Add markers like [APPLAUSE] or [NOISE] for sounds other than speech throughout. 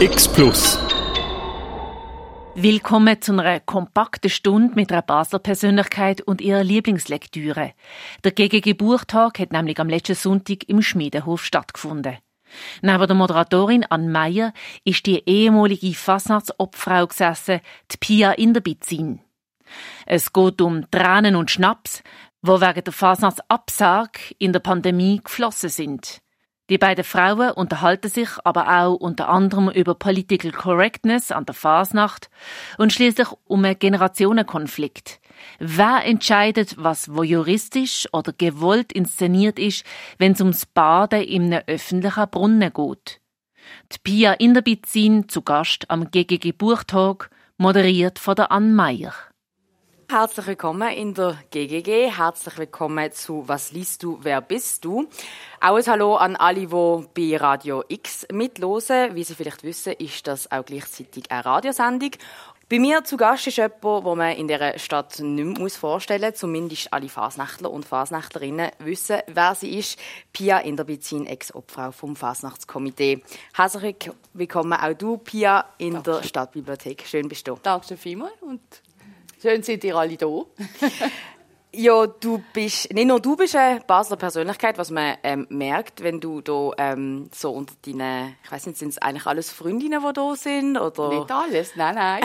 X Plus. Willkommen zu einer kompakten Stunde mit einer Basler Persönlichkeit und ihrer Lieblingslektüre. Der GGG Buchtag hat nämlich am letzten Sonntag im Schmiedenhof stattgefunden. Neben der Moderatorin Ann Meyer ist die ehemalige Fasnachtsobfrau gesessen, die Pia Inderbizin. Es geht um Tränen und Schnaps, wo wegen der Fasnachtsabsage in der Pandemie geflossen sind. Die beiden Frauen unterhalten sich aber auch unter anderem über Political Correctness an der Fasnacht und schließlich um einen Generationenkonflikt. Wer entscheidet, was wo juristisch oder gewollt inszeniert ist, wenn es ums Baden in einem öffentlichen Brunnen geht? Die Pia Inderbizin zu Gast am GGG Buchtag, moderiert von der Ann Meyer. Herzlich willkommen in der GGG. Herzlich willkommen zu Was liest du, wer bist du? Auch ein Hallo an alle, die bei Radio X mitlosen. Wie Sie vielleicht wissen, ist das auch gleichzeitig eine Radiosendung. Bei mir zu Gast ist jemand, den man in dieser Stadt nicht mehr vorstellen muss. Zumindest alle Fasnächtler und Fasnächtlerinnen wissen, wer sie ist. Pia Inderbizin, Ex-Obfrau vom Fasnachtskomitee. Herzlich willkommen auch du, Pia, in Danke. der Stadtbibliothek. Schön bist du. Danke vielmals und Schön sind ihr alle da. [LAUGHS] ja, du bist, nicht nur du bist eine Basler Persönlichkeit, was man ähm, merkt, wenn du da ähm, so unter deinen, ich weiß nicht, sind es eigentlich alles Freundinnen, die da sind? Oder? Nicht alles, nein, nein.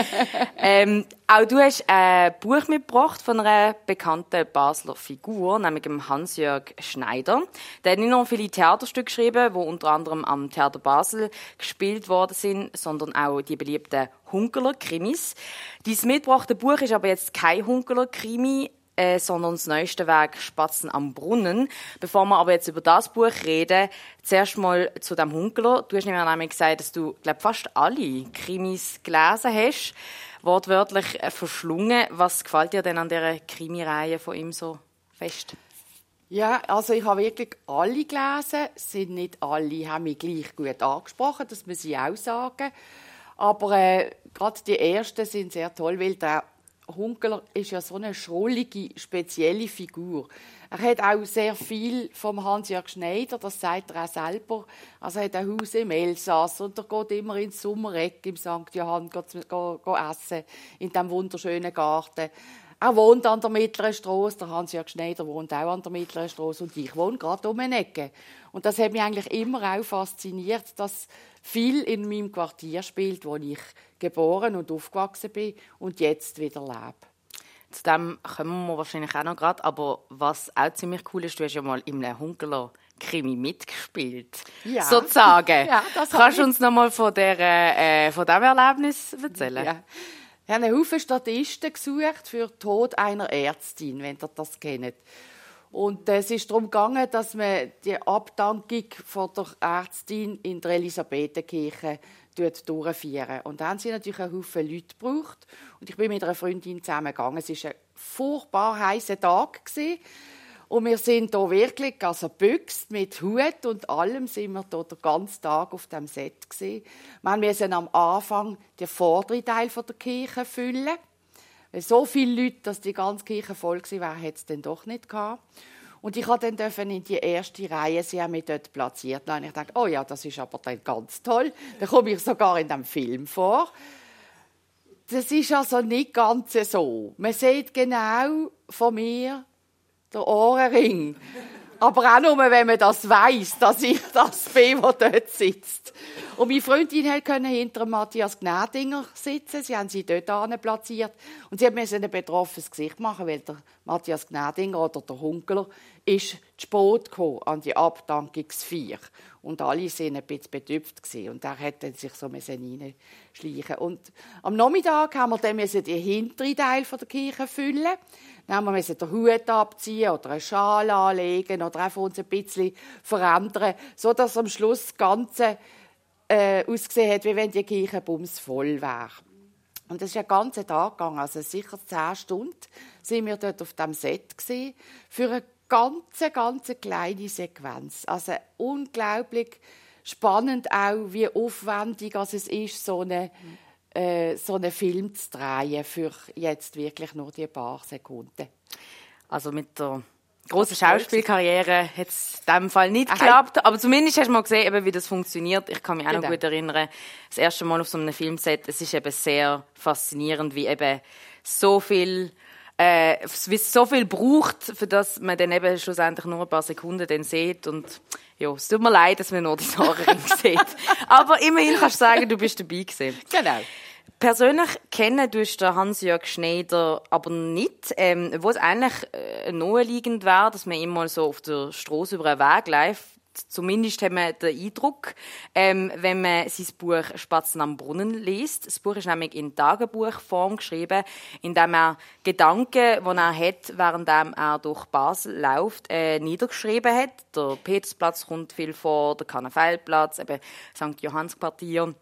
[LAUGHS] ähm, auch du hast ein Buch mitgebracht von einer bekannten Basler Figur, nämlich dem Hans-Jörg Schneider. Der hat nicht nur viele Theaterstücke geschrieben, die unter anderem am Theater Basel gespielt worden sind, sondern auch die beliebten Hunkeler-Krimis. Dieses mitgebrachte Buch ist aber jetzt kein Hunkeler-Krimi, äh, sondern das neueste Werk Spatzen am Brunnen. Bevor wir aber jetzt über das Buch reden, zuerst mal zu dem Hunkeler. Du hast nämlich gesagt, dass du, glaub, fast alle Krimis gelesen hast, wortwörtlich äh, verschlungen. Was gefällt dir denn an dieser Krimireihe von ihm so fest? Ja, also ich habe wirklich alle gelesen. Sind nicht alle haben mich gleich gut angesprochen, das muss ich auch sagen. Aber äh, gerade die ersten sind sehr toll, weil der Hunkeler ist ja so eine schrullige, spezielle Figur. Er hat auch sehr viel vom Hans-Jörg Schneider, das sagt er auch selber. Also er hat ein Haus im Elsass und er geht immer ins Sommereck im St. Johann geht, geht, geht essen, in diesem wunderschönen Garten. Er wohnt an der Mittleren Straße, der Hans-Jörg Schneider wohnt auch an der Mittleren Straße und ich wohne gerade um eine Ecke. Und das hat mich eigentlich immer auch fasziniert, dass viel in meinem Quartier spielt, wo ich geboren und aufgewachsen bin und jetzt wieder lebe. Zu dem kommen wir wahrscheinlich auch noch gerade, aber was auch ziemlich cool ist, du hast ja mal im Hunkeler Krimi mitgespielt, ja. sozusagen. [LAUGHS] ja, Kannst du uns noch mal von, der, äh, von diesem Erlebnis erzählen? Ja. Wir haben einen Haufen Statisten gesucht für den Tod einer Ärztin, wenn ihr das kennt. Und es ist darum gegangen, dass man die Abdankung von der Ärztin in der Elisabethenkirche durchführen. Und da haben sie natürlich einen Haufen Leute gebraucht. Und ich bin mit einer Freundin zusammen gegangen. Es war ein furchtbar heißer Tag. Und wir sind hier wirklich, also büxt mit Hut und allem, sind wir hier den ganzen Tag auf dem Set gewesen. Wir mussten am Anfang den vorderen Teil der Kirche füllen. So viele Leute, dass die ganze Kirche voll war, hätte es dann doch nicht gehabt. Und ich durfte dann in die erste Reihe, sie haben mich dort platziert. Und ich dachte, oh ja, das ist aber dann ganz toll. Dann komme ich sogar in dem Film vor. Das ist also nicht ganz so. Man sieht genau von mir den Ohrenring. Aber auch nur, wenn man das weiß, dass ich das bin, der dort sitzt. Und meine Freundin konnte hinter Matthias Gnädinger sitzen. Sie haben sie dort platziert. Und sie musste ein betroffenes Gesicht machen, weil der Matthias Gnädinger oder der Hunkler ist zu spät gekommen an die Abdankungsfeier. Und alle waren ein bisschen betüpft. Und er hat sich so reinschleichen Und am Nachmittag haben wir dann den hinteren Teil der Kirche füllen. Wir den Hut abziehen oder eine Schale anlegen oder einfach uns ein bisschen verändern, sodass am Schluss das Ganze äh, ausgesehen hat, wie wenn die Kirche bumsvoll wäre. Und das ist ein ganzer Tag gegangen, also sicher zehn Stunden sind wir dort auf dem Set gewesen, für eine ganz, ganz kleine Sequenz. Also unglaublich spannend auch, wie aufwendig es ist, so eine äh, so einen Film zu drehen für jetzt wirklich nur die paar Sekunden. Also mit der große Schauspielkarriere hat es in diesem Fall nicht geklappt. Aber zumindest hast du mal gesehen, eben, wie das funktioniert. Ich kann mich auch genau. noch gut erinnern, das erste Mal auf so einem Filmset, es ist eben sehr faszinierend, wie eben so viel äh, wie es so viel braucht, für das man dann eben schlussendlich nur ein paar Sekunden dann sieht und ja, es tut mir leid, dass man nur die Haare [LAUGHS] sieht. Aber immerhin kannst du sagen, du bist dabei gewesen. Genau. Persönlich kennen du den Hans-Jörg Schneider aber nicht, ähm, wo es eigentlich äh, naheliegend wäre, dass man immer so auf der Straße über einen Weg läuft, Zumindest haben wir den Eindruck, ähm, wenn man sein Buch Spatzen am Brunnen liest. Das Buch ist nämlich in Tagebuchform geschrieben, in dem er Gedanken, die er hat, während er durch Basel läuft, äh, niedergeschrieben hat. Der Petersplatz kommt viel vor, der Karnevalplatz, eben St. Johannsquartier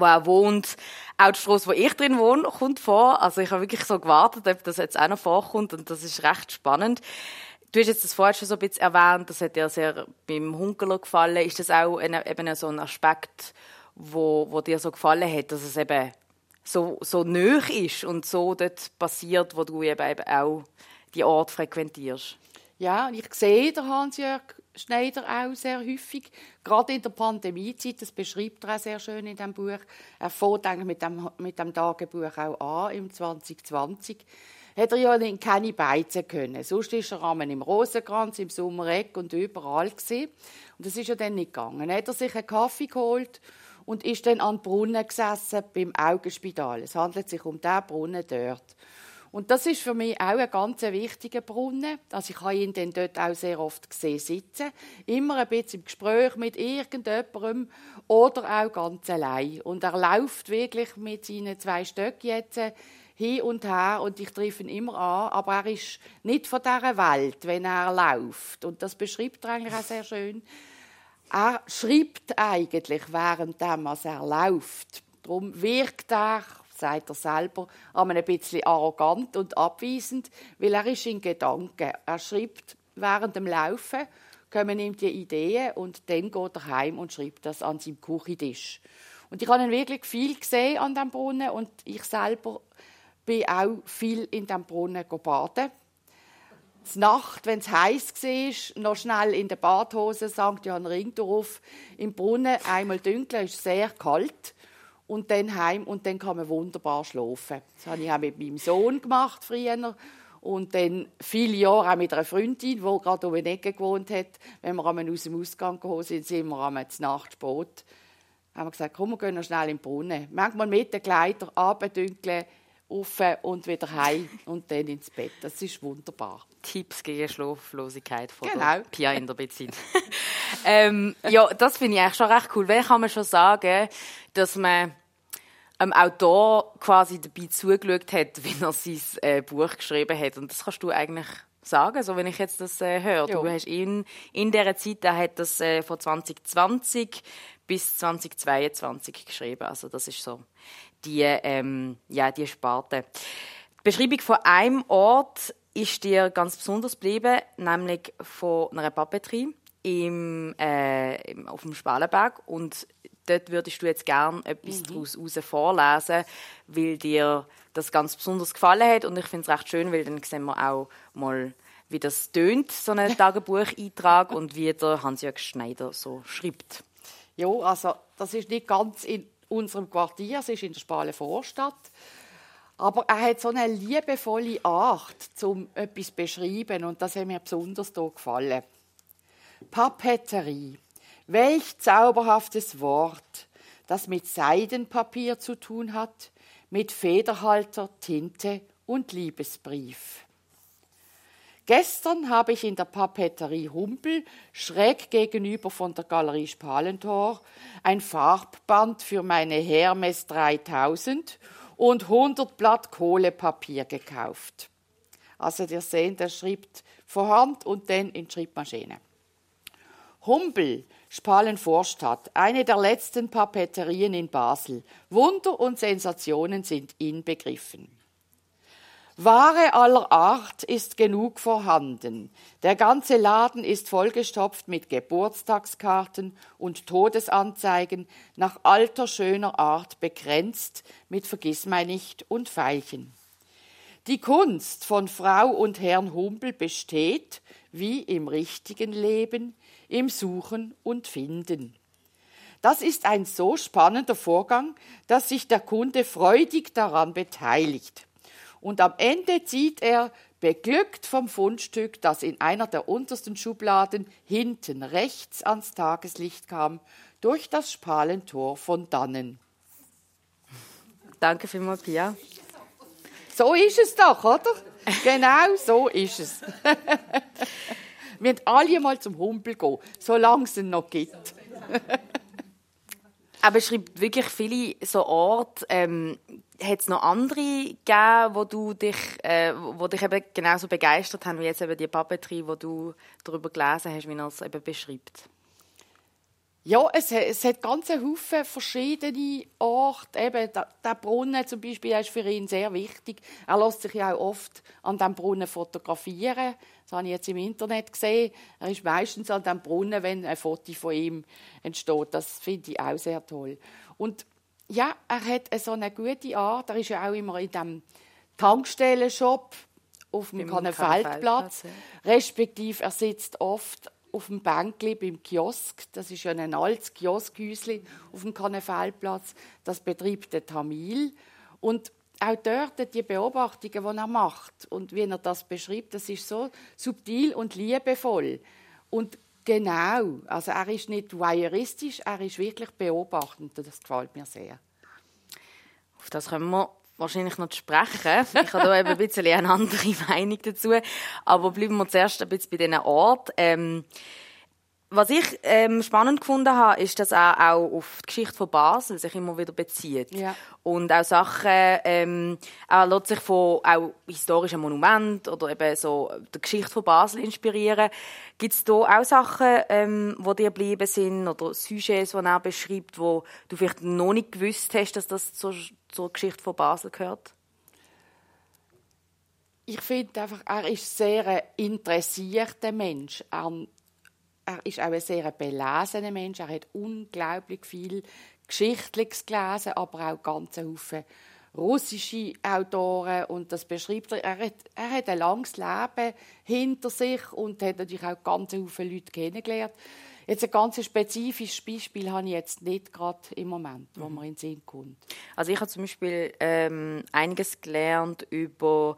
wo er wohnt. Auch die Straße, wo ich drin wohne, kommt vor. Also ich habe wirklich so gewartet, ob das jetzt auch noch vorkommt und das ist recht spannend. Du hast jetzt das vorher schon so ein bisschen erwähnt, das hat dir sehr beim Hunkeler gefallen. Ist das auch ein, eben so ein Aspekt, wo, wo dir so gefallen hat, dass es eben so, so nöch ist und so dort passiert, wo du eben auch die Ort frequentierst? Ja, ich sehe den Hans-Jörg Schneider auch sehr häufig, gerade in der Pandemiezeit, das beschreibt er auch sehr schön in dem Buch. Er fängt mit dem, mit dem Tagebuch auch an, im 2020 hat er ja keine beizen können. Sonst ist er einmal im Rosenkranz, im Sommereck und überall gewesen. Und das ist ja dann nicht gegangen. Dann hat er sich einen Kaffee geholt und ist dann an den Brunnen gesessen beim Augenspital. Es handelt sich um den Brunnen dort. Und das ist für mich auch ein ganz wichtiger Brunnen. Also ich habe ihn dann dort auch sehr oft gesehen sitzen. Immer ein bisschen im Gespräch mit irgendjemandem oder auch ganz allein. Und er läuft wirklich mit seinen zwei Stöcken jetzt hin und her und ich treffe ihn immer an, aber er ist nicht von dieser Welt, wenn er läuft. Und das beschreibt er eigentlich auch sehr schön. Er schreibt eigentlich, während er läuft. Darum wirkt er, sagt er selber, ein bisschen arrogant und abweisend, weil er ist in Gedanken. Er schreibt während dem Laufen, kommen ihm die Ideen und dann geht er heim und schreibt das an seinem Küchentisch. Und ich habe wirklich viel gesehen an dem Brunnen und ich selber bin auch viel in dem Brunnen baden. Die Nacht, wenn es heiß war, noch schnell in der Badhose St. Johann Ringdorf im Brunnen einmal dunkel, ist sehr kalt und dann heim und dann kann man wunderbar schlafen. Das habe ich auch mit meinem Sohn gemacht früher und dann viele Jahre auch mit einer Freundin, die gerade um die Ecke gewohnt hat. Wenn wir einmal aus dem Ausgang gekommen sind, sind wir einmal zur Nacht spät. Haben wir gesagt, komm, wir gehen noch schnell in den Brunnen. Manchmal mit den Kleidern abdünkeln, auf und wieder heim und dann ins Bett. Das ist wunderbar. Tipps gegen Schlaflosigkeit von genau. Pia in der Beziehung. [LAUGHS] ähm, ja, das finde ich eigentlich schon recht cool. Weil kann man schon sagen, dass man einem Autor quasi dabei zugeschaut hat, [LAUGHS] wie er sein äh, Buch geschrieben hat. Und das kannst du eigentlich sagen, so wenn ich jetzt das äh, höre. Du hast ihn in dieser Zeit, er hat das äh, von 2020 bis 2022 geschrieben. Also das ist so die, ähm, ja, die Sparte. Die Beschreibung von einem Ort ist dir ganz besonders geblieben, nämlich von einer Papeterie im, äh, auf dem Spalenberg. Und dort würdest du jetzt gerne etwas mhm. daraus vorlesen, weil dir das ganz besonders gefallen hat. Und ich finde es recht schön, weil dann sehen wir auch mal, wie das tönt, so ein [LAUGHS] Tagebucheintrag und wie der Hans-Jörg Schneider so schreibt. Ja, also das ist nicht ganz in unserem Quartier, es ist in der Spale Vorstadt. Aber er hat so eine liebevolle Art, um etwas zu beschreiben und das hat mir besonders hier gefallen. Papeterie. Welch zauberhaftes Wort, das mit Seidenpapier zu tun hat, mit Federhalter, Tinte und Liebesbrief. Gestern habe ich in der Papeterie Humpel schräg gegenüber von der Galerie Spalentor ein Farbband für meine Hermes 3000 und 100 Blatt Kohlepapier gekauft. Also ihr seht, der schreibt Hand und dann in Schreibmaschine. Humpel, Spalenvorstadt, eine der letzten Papeterien in Basel. Wunder und Sensationen sind inbegriffen. Ware aller Art ist genug vorhanden. Der ganze Laden ist vollgestopft mit Geburtstagskarten und Todesanzeigen nach alter schöner Art begrenzt mit Vergissmeinnicht und Veilchen. Die Kunst von Frau und Herrn Humpel besteht, wie im richtigen Leben, im Suchen und Finden. Das ist ein so spannender Vorgang, dass sich der Kunde freudig daran beteiligt. Und am Ende zieht er, beglückt vom Fundstück, das in einer der untersten Schubladen hinten rechts ans Tageslicht kam, durch das Spalentor von dannen. Danke vielmals, Pia. So ist es doch, oder? Genau so ist es. [LAUGHS] Wir müssen alle mal zum Humpel gehen, solange es ihn noch gibt. [LAUGHS] Aber schreibt wirklich viele so Orte. Ähm, hat es noch andere gegeben, wo du dich, äh, wo dich eben genauso begeistert haben wie jetzt eben die Papeterie, wo du darüber gelesen hast, wie er es eben beschreibt? Ja, es, es hat ganz Haufen verschiedene Orte. Eben, der, der Brunnen zum Beispiel ist für ihn sehr wichtig. Er lässt sich ja auch oft an dem Brunnen fotografieren. Das habe ich jetzt im Internet gesehen. Er ist meistens an dem Brunnen, wenn ein Foto von ihm entsteht. Das finde ich auch sehr toll. Und ja, er hat so eine gute Art. Er ist ja auch immer in dem Tankstellenshop auf dem Kannenfeldplatz. Respektive er sitzt oft auf dem Bänkli beim Kiosk. Das ist ja ein altes Kioskhäuschen auf dem Kannenfeldplatz. Das betreibt der Tamil. Und auch dort die Beobachtungen, die er macht und wie er das beschreibt, das ist so subtil und liebevoll. Und genau, also er ist nicht voyeuristisch, er ist wirklich beobachtend. Das gefällt mir sehr. Auf das können wir wahrscheinlich noch sprechen. Ich habe da eben ein bisschen eine andere [LAUGHS] Meinung dazu. Aber bleiben wir zuerst ein bisschen bei diesen Orten. Ähm, was ich ähm, spannend gefunden habe, ist, dass er auch auf die Geschichte von Basel sich immer wieder bezieht. Ja. Und auch Sachen, ähm, er lässt sich von auch historischen Monumenten oder eben so der Geschichte von Basel inspirieren. Gibt es da auch Sachen, ähm, wo dir geblieben sind oder Sujets, die er beschreibt, wo du vielleicht noch nicht gewusst hast, dass das zur, zur Geschichte von Basel gehört? Ich finde einfach, er ist sehr ein interessierter Mensch. Er er ist auch ein sehr belesener Mensch. Er hat unglaublich viel Geschichtliches gelesen, aber auch ganz viele russische Autoren und das beschreibt er. Er hat, er hat ein langes Leben hinter sich und hat natürlich auch ganz viele Leute kennengelernt. Jetzt ein ganz spezifisches Beispiel habe ich jetzt nicht gerade im Moment, wo man in den Sinn kommt. Also ich habe zum Beispiel ähm, einiges gelernt über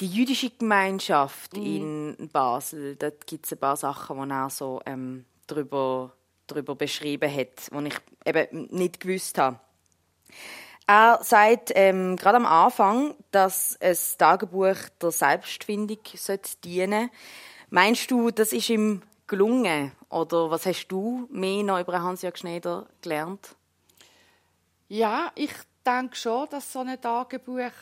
die jüdische Gemeinschaft mhm. in Basel, dort gibt es ein paar Sachen, die er so ähm, darüber, darüber beschrieben hat, die ich eben nicht gewusst habe. Er sagt ähm, gerade am Anfang, dass ein Tagebuch der Selbstfindung dienen sollte. Meinst du, das ist ihm gelungen? Oder was hast du mehr noch über Hans-Jörg Schneider gelernt? Ja, ich denke schon, dass so ein Tagebuch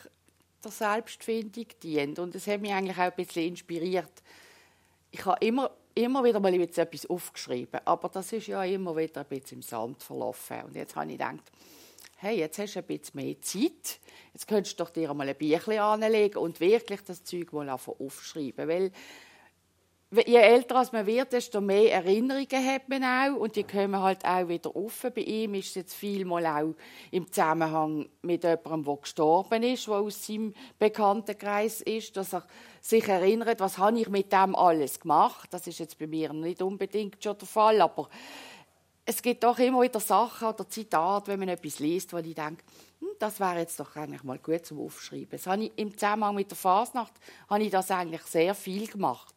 der Selbstfindung dient. Und das hat mich eigentlich auch ein bisschen inspiriert. Ich habe immer, immer wieder mal etwas aufgeschrieben, aber das ist ja immer wieder ein bisschen im Sand verlaufen. Und jetzt habe ich gedacht, hey, jetzt hast du ein bisschen mehr Zeit, jetzt könntest du doch dir mal ein Büchlein anlegen und wirklich das Zeug mal aufschreiben, weil je älter man wird, desto mehr Erinnerungen hat man auch und die kommen halt auch wieder offen. Bei ihm ist es jetzt vielmal auch im Zusammenhang mit jemandem, der gestorben ist, der aus seinem Bekanntenkreis ist, dass er sich erinnert, was habe ich mit dem alles gemacht. Das ist jetzt bei mir nicht unbedingt schon der Fall, aber es gibt doch immer wieder Sachen oder Zitate, wenn man etwas liest, wo ich denke, hm, das wäre jetzt doch eigentlich mal gut zum Aufschreiben. Das habe ich, Im Zusammenhang mit der Fasnacht habe ich das eigentlich sehr viel gemacht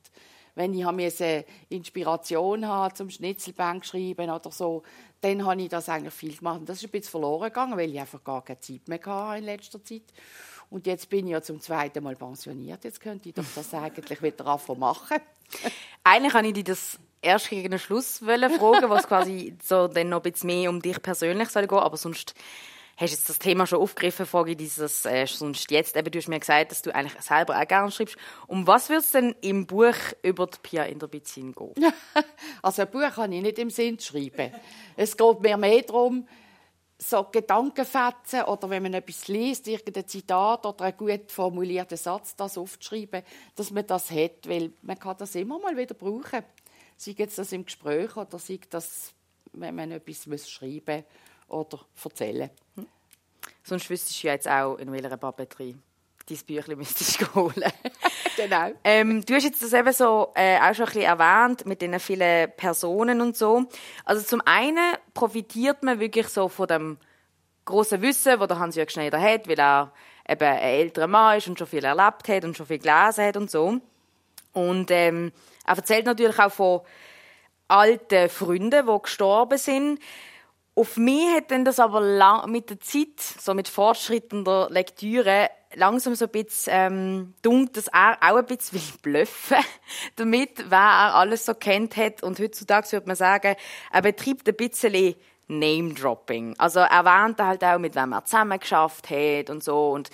wenn ich eine Inspiration habe zum Schnitzelbank schreiben oder so, dann habe ich das eigentlich viel gemacht. Und das ist ein bisschen verloren gegangen, weil ich einfach gar keine Zeit mehr hatte in letzter Zeit. Und jetzt bin ich ja zum zweiten Mal pensioniert. Jetzt könnte ich doch das eigentlich wieder anfangen machen. [LAUGHS] eigentlich habe ich dich das erst gegen den Schluss fragen, was quasi so dann noch ein bisschen mehr um dich persönlich soll gehen, aber sonst hast jetzt das Thema schon aufgegriffen, ich dieses äh, sonst jetzt. Eben, du hast mir gesagt, dass du eigentlich selber auch gerne schreibst. Um was wird es denn im Buch über die Pia in der Beziehung gehen? [LAUGHS] also ein Buch kann ich nicht im Sinn schreiben. Es geht mir mehr darum, so Gedankenfetzen oder wenn man etwas liest, irgendein Zitat oder einen gut formulierten Satz, das aufzuschreiben, dass man das hat, weil man kann das immer mal wieder brauchen. Sei jetzt das im Gespräch oder sei das, wenn man etwas schreiben muss oder erzählen. Hm. Sonst wüsstest du ja jetzt auch, in welcher Papeterie dein Büchlein [LAUGHS] müsstest holen. genau. Ähm, du hast jetzt das eben so äh, auch schon ein bisschen erwähnt, mit den vielen Personen und so. Also zum einen profitiert man wirklich so von dem grossen Wissen, das Hans-Jörg Schneider hat, weil er eben ein älterer Mann ist und schon viel erlebt hat und schon viel gelesen hat und so. Und ähm, er erzählt natürlich auch von alten Freunden, die gestorben sind. Auf mich hat dann das aber mit der Zeit, so mit fortschrittender Lektüre, langsam so ein bisschen ähm, dunkt, dass er auch ein bisschen bluffen [LAUGHS] damit, wer er alles so kennt hat. Und heutzutage würde man sagen, er betreibt ein bisschen Name-Dropping. Also er erwähnt halt auch, mit wem er zusammen geschafft hat und so. Und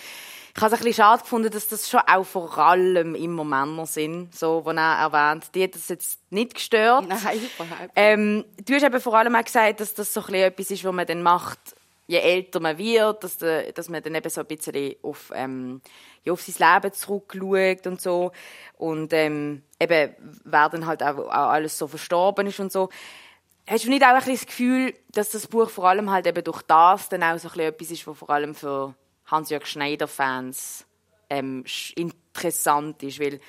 ich habe es ein bisschen schade gefunden, dass das schon auch vor allem immer Männer sind, so, die er erwähnt. Die hat das jetzt nicht gestört. Nein, überhaupt ähm, Du hast eben vor allem auch gesagt, dass das so ein bisschen etwas ist, was man dann macht, je älter man wird, dass, de, dass man dann eben so ein bisschen auf, ähm, ja, auf sein Leben zurückschaut und so. Und ähm, eben, wer dann halt auch, auch alles so verstorben ist und so. Hast du nicht auch ein bisschen das Gefühl, dass das Buch vor allem halt eben durch das dann auch so ein bisschen etwas ist, was vor allem für Hans-Jörg Schneider-Fans ähm, interessant ist, weil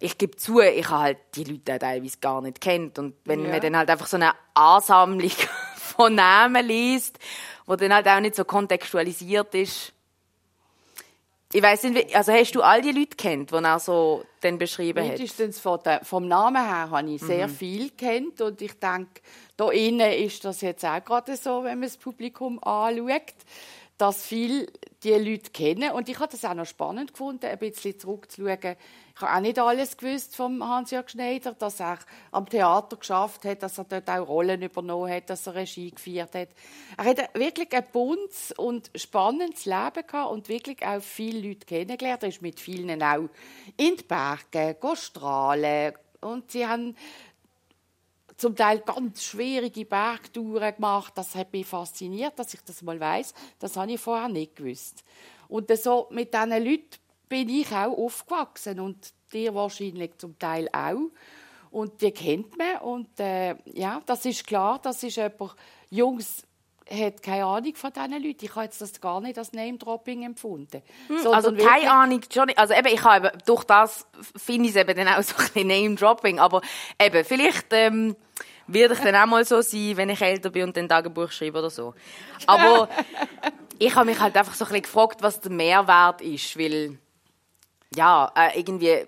ich gebe zu, ich habe halt die Leute teilweise gar nicht kennt und wenn ja. man dann halt einfach so eine Ansammlung [LAUGHS] von Namen liest, wo dann halt auch nicht so kontextualisiert ist, ich weiß nicht, also hast du all die Leute kennt, die er so dann beschrieben hat? Mindestens vom Namen her habe ich sehr mhm. viel kennt und ich denke, da innen ist das jetzt auch gerade so, wenn man das Publikum anschaut dass viele die Leute kennen. Und ich habe das auch noch spannend gefunden, ein bisschen zurückzuschauen. Ich habe auch nicht alles gewusst vom Hans-Jörg Schneider, dass er am Theater geschafft hat, dass er dort auch Rollen übernommen hat, dass er Regie geführt hat. Er hat wirklich ein buntes und spannendes Leben gehabt und wirklich auch viele Leute kennengelernt. Er ist mit vielen auch in die Berge, strahlen. Und sie haben zum Teil ganz schwierige Bergtouren gemacht. Das hat mich fasziniert, dass ich das mal weiß. Das habe ich vorher nicht gewusst. Und so mit diesen Leuten bin ich auch aufgewachsen und dir wahrscheinlich zum Teil auch. Und die kennt man und äh, ja, das ist klar, das ist jemand, Jungs hat keine Ahnung von diesen Leuten. Ich habe jetzt das gar nicht als Name-Dropping empfunden. Hm, also keine Ahnung, schon Also eben, ich habe durch das finde ich es eben dann auch so ein bisschen Name-Dropping. Aber eben, vielleicht ähm, werde ich dann auch mal so sein, wenn ich älter bin und ein Tagebuch schreibe oder so. Aber [LAUGHS] ich habe mich halt einfach so ein bisschen gefragt, was der Mehrwert ist, weil ja, äh, irgendwie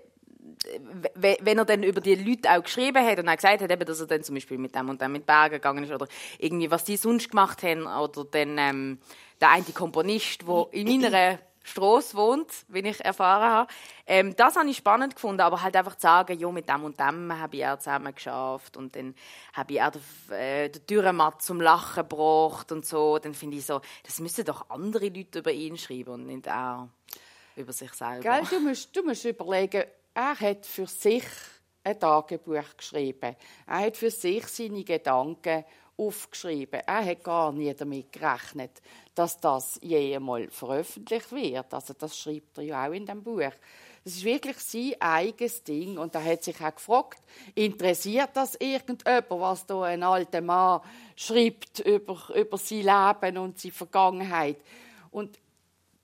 wenn er dann über die Leute auch geschrieben hat und auch gesagt hat, eben, dass er dann zum Beispiel mit dem und dem mit Bergen gegangen ist oder irgendwie, was die sonst gemacht haben oder dann ähm, der eine Komponist, der in meiner Straße wohnt, wie ich erfahren habe. Ähm, das habe ich spannend gefunden, aber halt einfach zu sagen, ja, mit dem und dem habe ich auch zusammen geschafft und dann habe ich auch den, äh, den Dürrematt zum Lachen gebracht und so. Dann finde ich so, das müssen doch andere Leute über ihn schreiben und nicht auch über sich selber. Gell, du, musst, du musst überlegen, er hat für sich ein Tagebuch geschrieben. Er hat für sich seine Gedanken aufgeschrieben. Er hat gar nie damit gerechnet, dass das je einmal veröffentlicht wird. Also das schreibt er ja auch in dem Buch. Das ist wirklich sein eigenes Ding. Und er hat sich auch gefragt, interessiert das irgendjemand, was da ein alter Mann schreibt über, über sein Leben und seine Vergangenheit? Und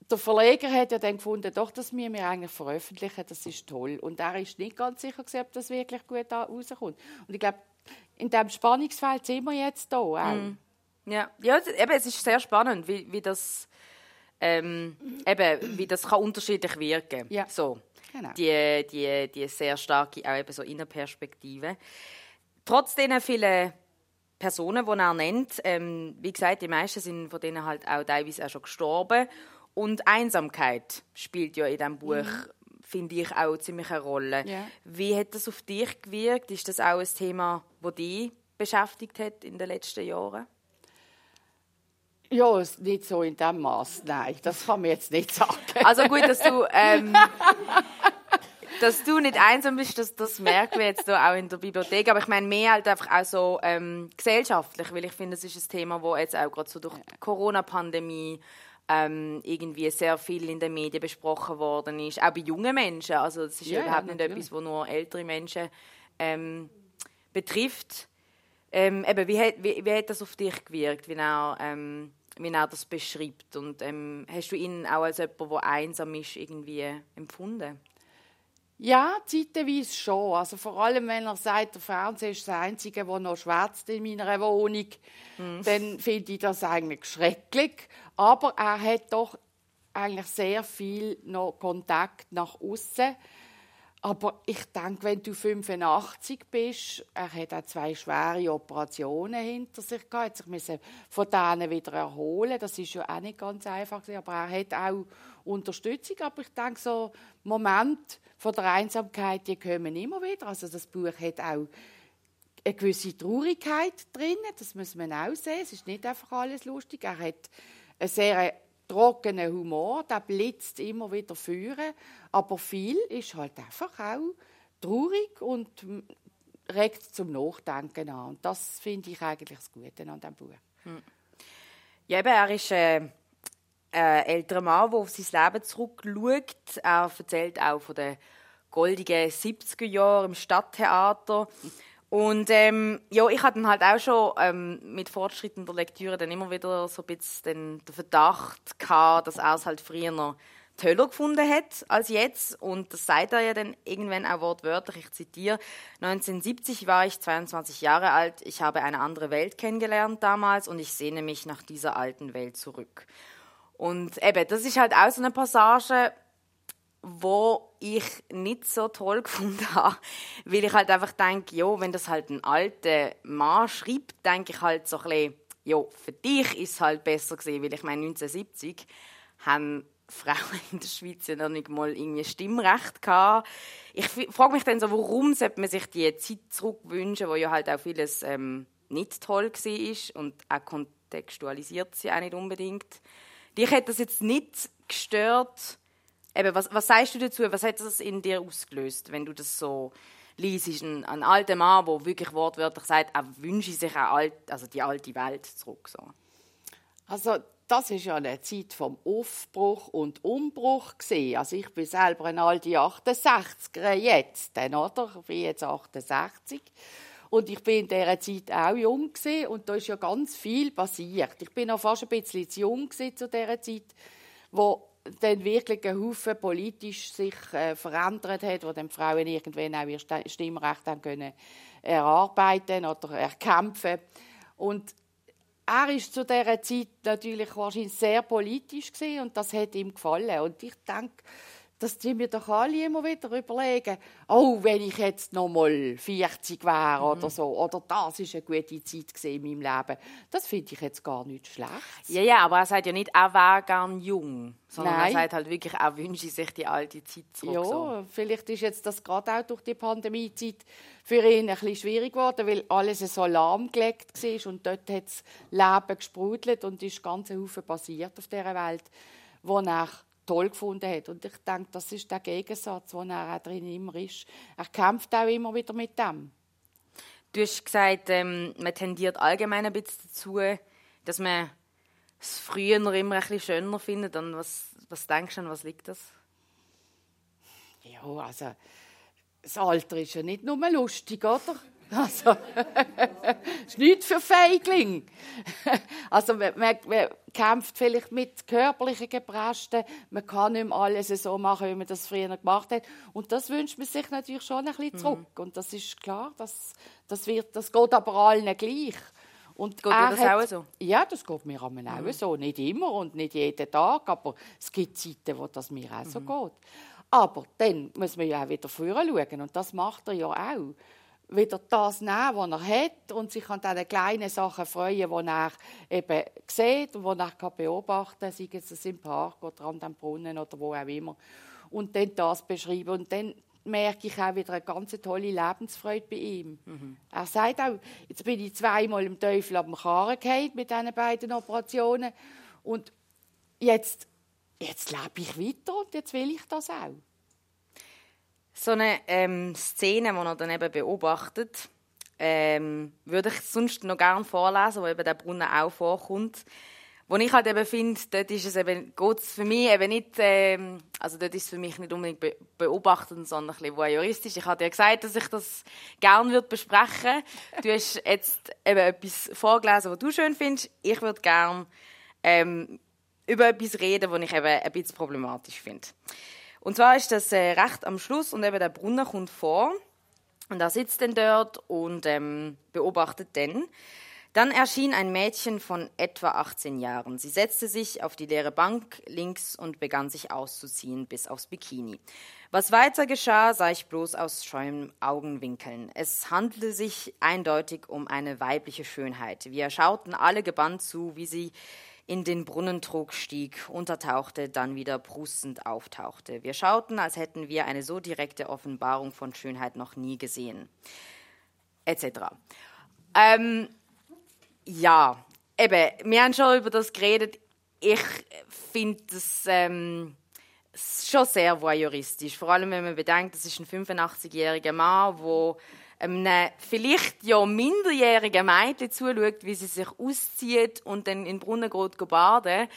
der Verleger hat ja dann gefunden, doch, das müssen wir eigentlich veröffentlichen, das ist toll. Und er ist nicht ganz sicher, ob das wirklich gut rauskommt. Und ich glaube, in diesem Spannungsfeld sind wir jetzt da auch. Mm. Ja, ja eben, es ist sehr spannend, wie, wie das ähm, eben, wie das kann unterschiedlich wirken ja. so genau. die, die, die sehr starke auch eben so Innenperspektive trotz den vielen Personen, die er nennt, ähm, wie gesagt, die meisten sind von denen halt auch teilweise auch schon gestorben und Einsamkeit spielt ja in diesem Buch, mhm. finde ich, auch ziemlich eine Rolle. Ja. Wie hat das auf dich gewirkt? Ist das auch ein Thema, das dich beschäftigt hat in den letzten Jahren? Ja, nicht so in dem Maß. Nein, das kann man jetzt nicht sagen. Also gut, dass du, [LAUGHS] ähm, dass du nicht einsam bist, das, das merken wir jetzt auch in der Bibliothek. Aber ich meine mehr halt einfach auch so ähm, gesellschaftlich, weil ich finde, es ist ein Thema, wo jetzt auch gerade so durch die Corona-Pandemie ähm, irgendwie sehr viel in den Medien besprochen worden ist, auch bei jungen Menschen. Also es ist ja, überhaupt ja, nicht etwas, was nur ältere Menschen ähm, betrifft. Ähm, eben, wie, hat, wie, wie hat das auf dich gewirkt, wie er, ähm, wie er das beschreibt? Und ähm, hast du ihn auch als jemand, der einsam ist, irgendwie empfunden? Ja, zeitweise schon. Also vor allem, wenn er sagt, der Fernseher ist das Einzige, das noch schwätzt in meiner Wohnung, mhm. dann finde ich das eigentlich schrecklich. Aber er hat doch eigentlich sehr viel noch Kontakt nach außen. Aber ich denke, wenn du 85 bist, er hat auch zwei schwere Operationen hinter sich gehabt, hat sich von denen wieder erholen. Das ist ja auch nicht ganz einfach, aber er hat auch Unterstützung. Aber ich denke, so Moment von der Einsamkeit, die kommen immer wieder. Also das Buch hat auch eine gewisse Traurigkeit drin, das muss man auch sehen. Es ist nicht einfach alles lustig. Er hat einen sehr trockenen Humor, der blitzt immer wieder führen, aber viel ist halt einfach auch traurig und regt zum Nachdenken an. Und das finde ich eigentlich das Gute an diesem Buch. Hm. Ja, eben, er ist äh, ein älterer Mann, der auf sein Leben zurückschaut. Er erzählt auch von den goldigen 70er Jahren im Stadttheater. Und ähm, ja, ich hatte halt auch schon ähm, mit fortschreitender Lektüre dann immer wieder so ein bisschen den, Verdacht gehabt, dass er es halt früher noch toller gefunden hat als jetzt. Und das sagt er ja dann irgendwann auch wortwörtlich. Ich zitiere: 1970 war ich 22 Jahre alt. Ich habe eine andere Welt kennengelernt damals und ich sehne mich nach dieser alten Welt zurück. Und eben, das ist halt auch so eine Passage, wo ich nicht so toll [LAUGHS] gefunden habe, weil ich halt einfach denke, ja, wenn das halt ein alter Mann schreibt, denke ich halt so ein bisschen, ja, für dich ist es halt besser gewesen, weil ich meine, 1970 haben Frauen in der Schweiz ja noch nicht mal irgendwie Stimmrecht gehabt. Ich frage mich dann so, warum sollte man sich die Zeit zurückwünschen, wo ja halt auch vieles ähm, nicht toll war und auch kontextualisiert sie auch nicht unbedingt. Dich hat das jetzt nicht gestört. Eben, was, was sagst du dazu? Was hat das in dir ausgelöst, wenn du das so liest? Ein, ein alter Mann, der wirklich wortwörtlich sagt, er wünsche sich eine alt, also die alte Welt zurück. So. Also das ist ja eine Zeit vom Aufbruch und Umbruch gesehen. Also ich bin selber ein alte 68er jetzt, dann, oder? Ich bin jetzt 68 und ich bin in dieser Zeit auch jung gewesen, und da ist ja ganz viel passiert. Ich bin auch fast ein bisschen zu jung zu dieser Zeit, wo dann wirklich ein Haufen politisch sich äh, verändert hat, wo dann Frauen irgendwann auch ihr Stimmrecht haben können erarbeiten oder erkämpfen. Und er ist zu dieser Zeit natürlich wahrscheinlich sehr politisch gewesen, und das hat ihm gefallen. Und ich denke, dass die mir doch alle immer wieder überlegen, oh, wenn ich jetzt noch mal 40 wäre mhm. oder so, oder das ist eine gute Zeit in meinem Leben. Das finde ich jetzt gar nicht schlecht. Ja, ja, aber er sagt ja nicht, er wäre gern jung, sondern Nein. er sagt halt wirklich, er wünsche sich die alte Zeit zurück. Ja, so. vielleicht ist jetzt das gerade auch durch die Pandemiezeit für ihn ein bisschen schwierig geworden, weil alles so lahmgelegt war und dort hat das Leben gesprudelt und ist ganz viel passiert auf dieser Welt, wo nach toll gefunden hat. Und ich denke, das ist der Gegensatz, wo er auch drin immer ist. Er kämpft auch immer wieder mit dem. Du hast gesagt, ähm, man tendiert allgemein ein bisschen dazu, dass man es früher immer ein bisschen schöner findet. Und was, was denkst du, an was liegt das? Ja, also das Alter ist ja nicht nur lustig, oder? Also, [LAUGHS] ist nichts für Feigling. [LAUGHS] Also, man, man, kämpft vielleicht mit körperlichen Gebresten. Man kann nicht mehr alles so machen, wie man das früher gemacht hat. Und das wünscht man sich natürlich schon ein bisschen zurück. Mhm. Und das ist klar, das, das, wird, das geht aber allen gleich. Und geht dir das hat, auch so? Ja, das geht mir auch mhm. so. Nicht immer und nicht jeden Tag, aber es gibt Zeiten, wo das mir auch mhm. so geht. Aber dann muss man ja auch wieder vorher schauen. Und das macht er ja auch wieder das nehmen, was er hat und sich an diesen kleinen Sachen freuen, die er eben sieht und die er beobachten kann, sei es im Park oder an dem Brunnen oder wo auch immer. Und dann das beschreiben. Und dann merke ich auch wieder eine ganz tolle Lebensfreude bei ihm. Mhm. Er sagt auch, jetzt bin ich zweimal im Teufel am Karren gefallen mit diesen beiden Operationen und jetzt, jetzt lebe ich weiter und jetzt will ich das auch so eine ähm, Szene, die er dann eben beobachtet, ähm, würde ich sonst noch gerne vorlesen, wo eben der Brunnen auch vorkommt. Wo ich halt eben finde, dort ist es eben, geht's für mich eben nicht, ähm, also dort ist es für mich nicht unbedingt be beobachtend, sondern ein bisschen voyeuristisch. Ich hatte ja gesagt, dass ich das gerne würde besprechen. Du hast jetzt eben etwas vorgelesen, was du schön findest. Ich würde gerne ähm, über etwas reden, was ich eben ein bisschen problematisch finde. Und zwar ist das äh, recht am Schluss und eben der Brunnen kommt vor und er sitzt dann dort und ähm, beobachtet den. Dann erschien ein Mädchen von etwa 18 Jahren. Sie setzte sich auf die leere Bank links und begann sich auszuziehen bis aufs Bikini. Was weiter geschah, sah ich bloß aus scheuen Augenwinkeln. Es handelte sich eindeutig um eine weibliche Schönheit. Wir schauten alle gebannt zu, wie sie in den Brunnentrog stieg, untertauchte, dann wieder prustend auftauchte. Wir schauten, als hätten wir eine so direkte Offenbarung von Schönheit noch nie gesehen. Etc. Ähm, ja, eben, wir haben schon über das geredet. Ich finde das ähm, schon sehr voyeuristisch. Vor allem, wenn man bedenkt, das ist ein 85-jähriger Mann, der einem vielleicht ja minderjährigen Mädchen zuschaut, wie sie sich auszieht und dann in den Brunnen geht baden.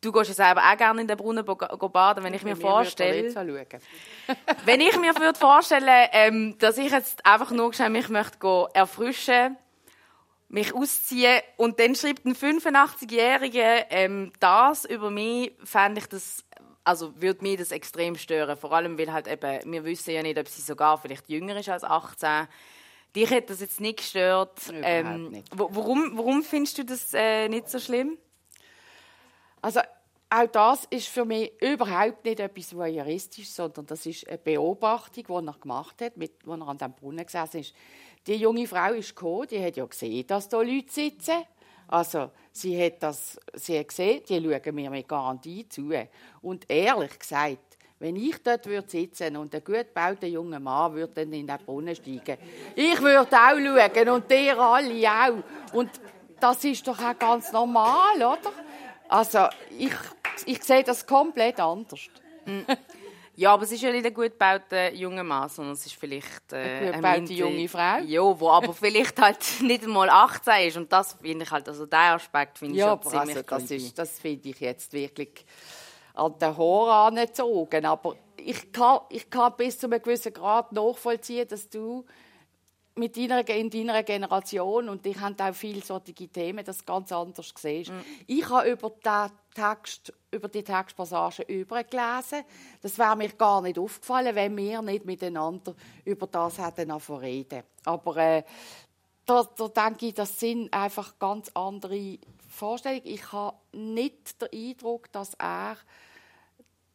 Du gehst ja selber auch gerne in den Brunnen baden, wenn ich mir vorstelle. [LAUGHS] wenn ich mir würde vorstellen, ähm, dass ich jetzt einfach nur mich möchte erfrischen mich ausziehen und dann schreibt ein 85-Jähriger ähm, das über mich, fände ich das, also würde mich das extrem stören. Vor allem, weil halt eben, wir wissen ja nicht, ob sie sogar vielleicht jünger ist als 18. Dich hätte das jetzt nicht gestört. Ähm, nicht. Warum, warum findest du das äh, nicht so schlimm? Also auch das ist für mich überhaupt nicht etwas Voyeuristisches, sondern das ist eine Beobachtung, die er gemacht hat, mit, wo er an dem Brunnen gesessen ist. Die junge Frau ist gekommen, die hat ja gesehen, dass da Leute sitzen. Also, sie hat das sie gesehen, die schauen mir mit Garantie zu. Und ehrlich gesagt, wenn ich dort würde sitzen und ein gut gebauter junger Mann würde dann in den Brunnen steigen, ich würde auch schauen und ihr alle auch. Und das ist doch auch ganz normal, oder? Also, ich, ich sehe das komplett anders. Ja, aber es ist ja nicht ein gut gebauter junger Mann, sondern es ist vielleicht äh, eine gebaute junge Frau. Ja, wo aber vielleicht halt [LAUGHS] nicht einmal 18 ist. Und das finde ich halt, also der Aspekt finde ich ja, schon ziemlich also, das, ist, das finde ich jetzt wirklich an den Haaren angezogen. Aber ich kann, ich kann bis zu einem gewissen Grad nachvollziehen, dass du mit deiner, in deiner Generation und ich habe auch viele solche Themen, das ganz anders siehst. Mm. Ich habe über den Text, über die Textpassage übergelesen. Das wäre mir gar nicht aufgefallen, wenn wir nicht miteinander über das hätten reden. Aber äh, da, da denke ich, das sind einfach ganz andere Vorstellungen. Ich habe nicht den Eindruck, dass er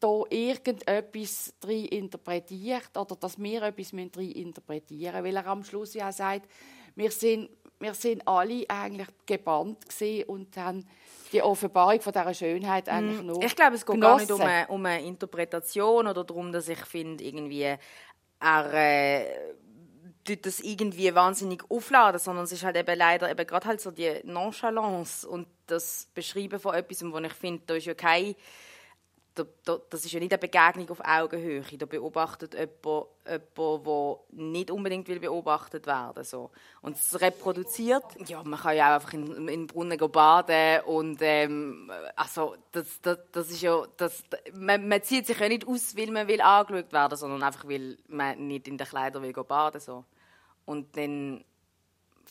da irgendetwas drin interpretiert oder dass wir etwas drin interpretieren müssen, weil er am Schluss ja sagt, wir sind, wir sind alle eigentlich gebannt und haben die Offenbarung von dieser Schönheit eigentlich mm, nur Ich glaube, es geht genossen. gar nicht um eine, um eine Interpretation oder darum, dass ich finde, irgendwie er äh, das irgendwie wahnsinnig aufladen, sondern es ist halt eben leider eben gerade halt so die Nonchalance und das Beschreiben von etwas, wo ich finde, da ist ja kein da, da, das ist ja nicht eine Begegnung auf Augenhöhe. Da beobachtet jemand, jemand der nicht unbedingt will beobachtet werden so. Und es reproduziert. Ja, man kann ja auch einfach in, in den Brunnen baden und ähm, also das, das, das ist ja, das, man, man, zieht sich ja nicht aus, weil man will angeschaut werden, sondern einfach, weil man nicht in den Kleidern will baden so. Und dann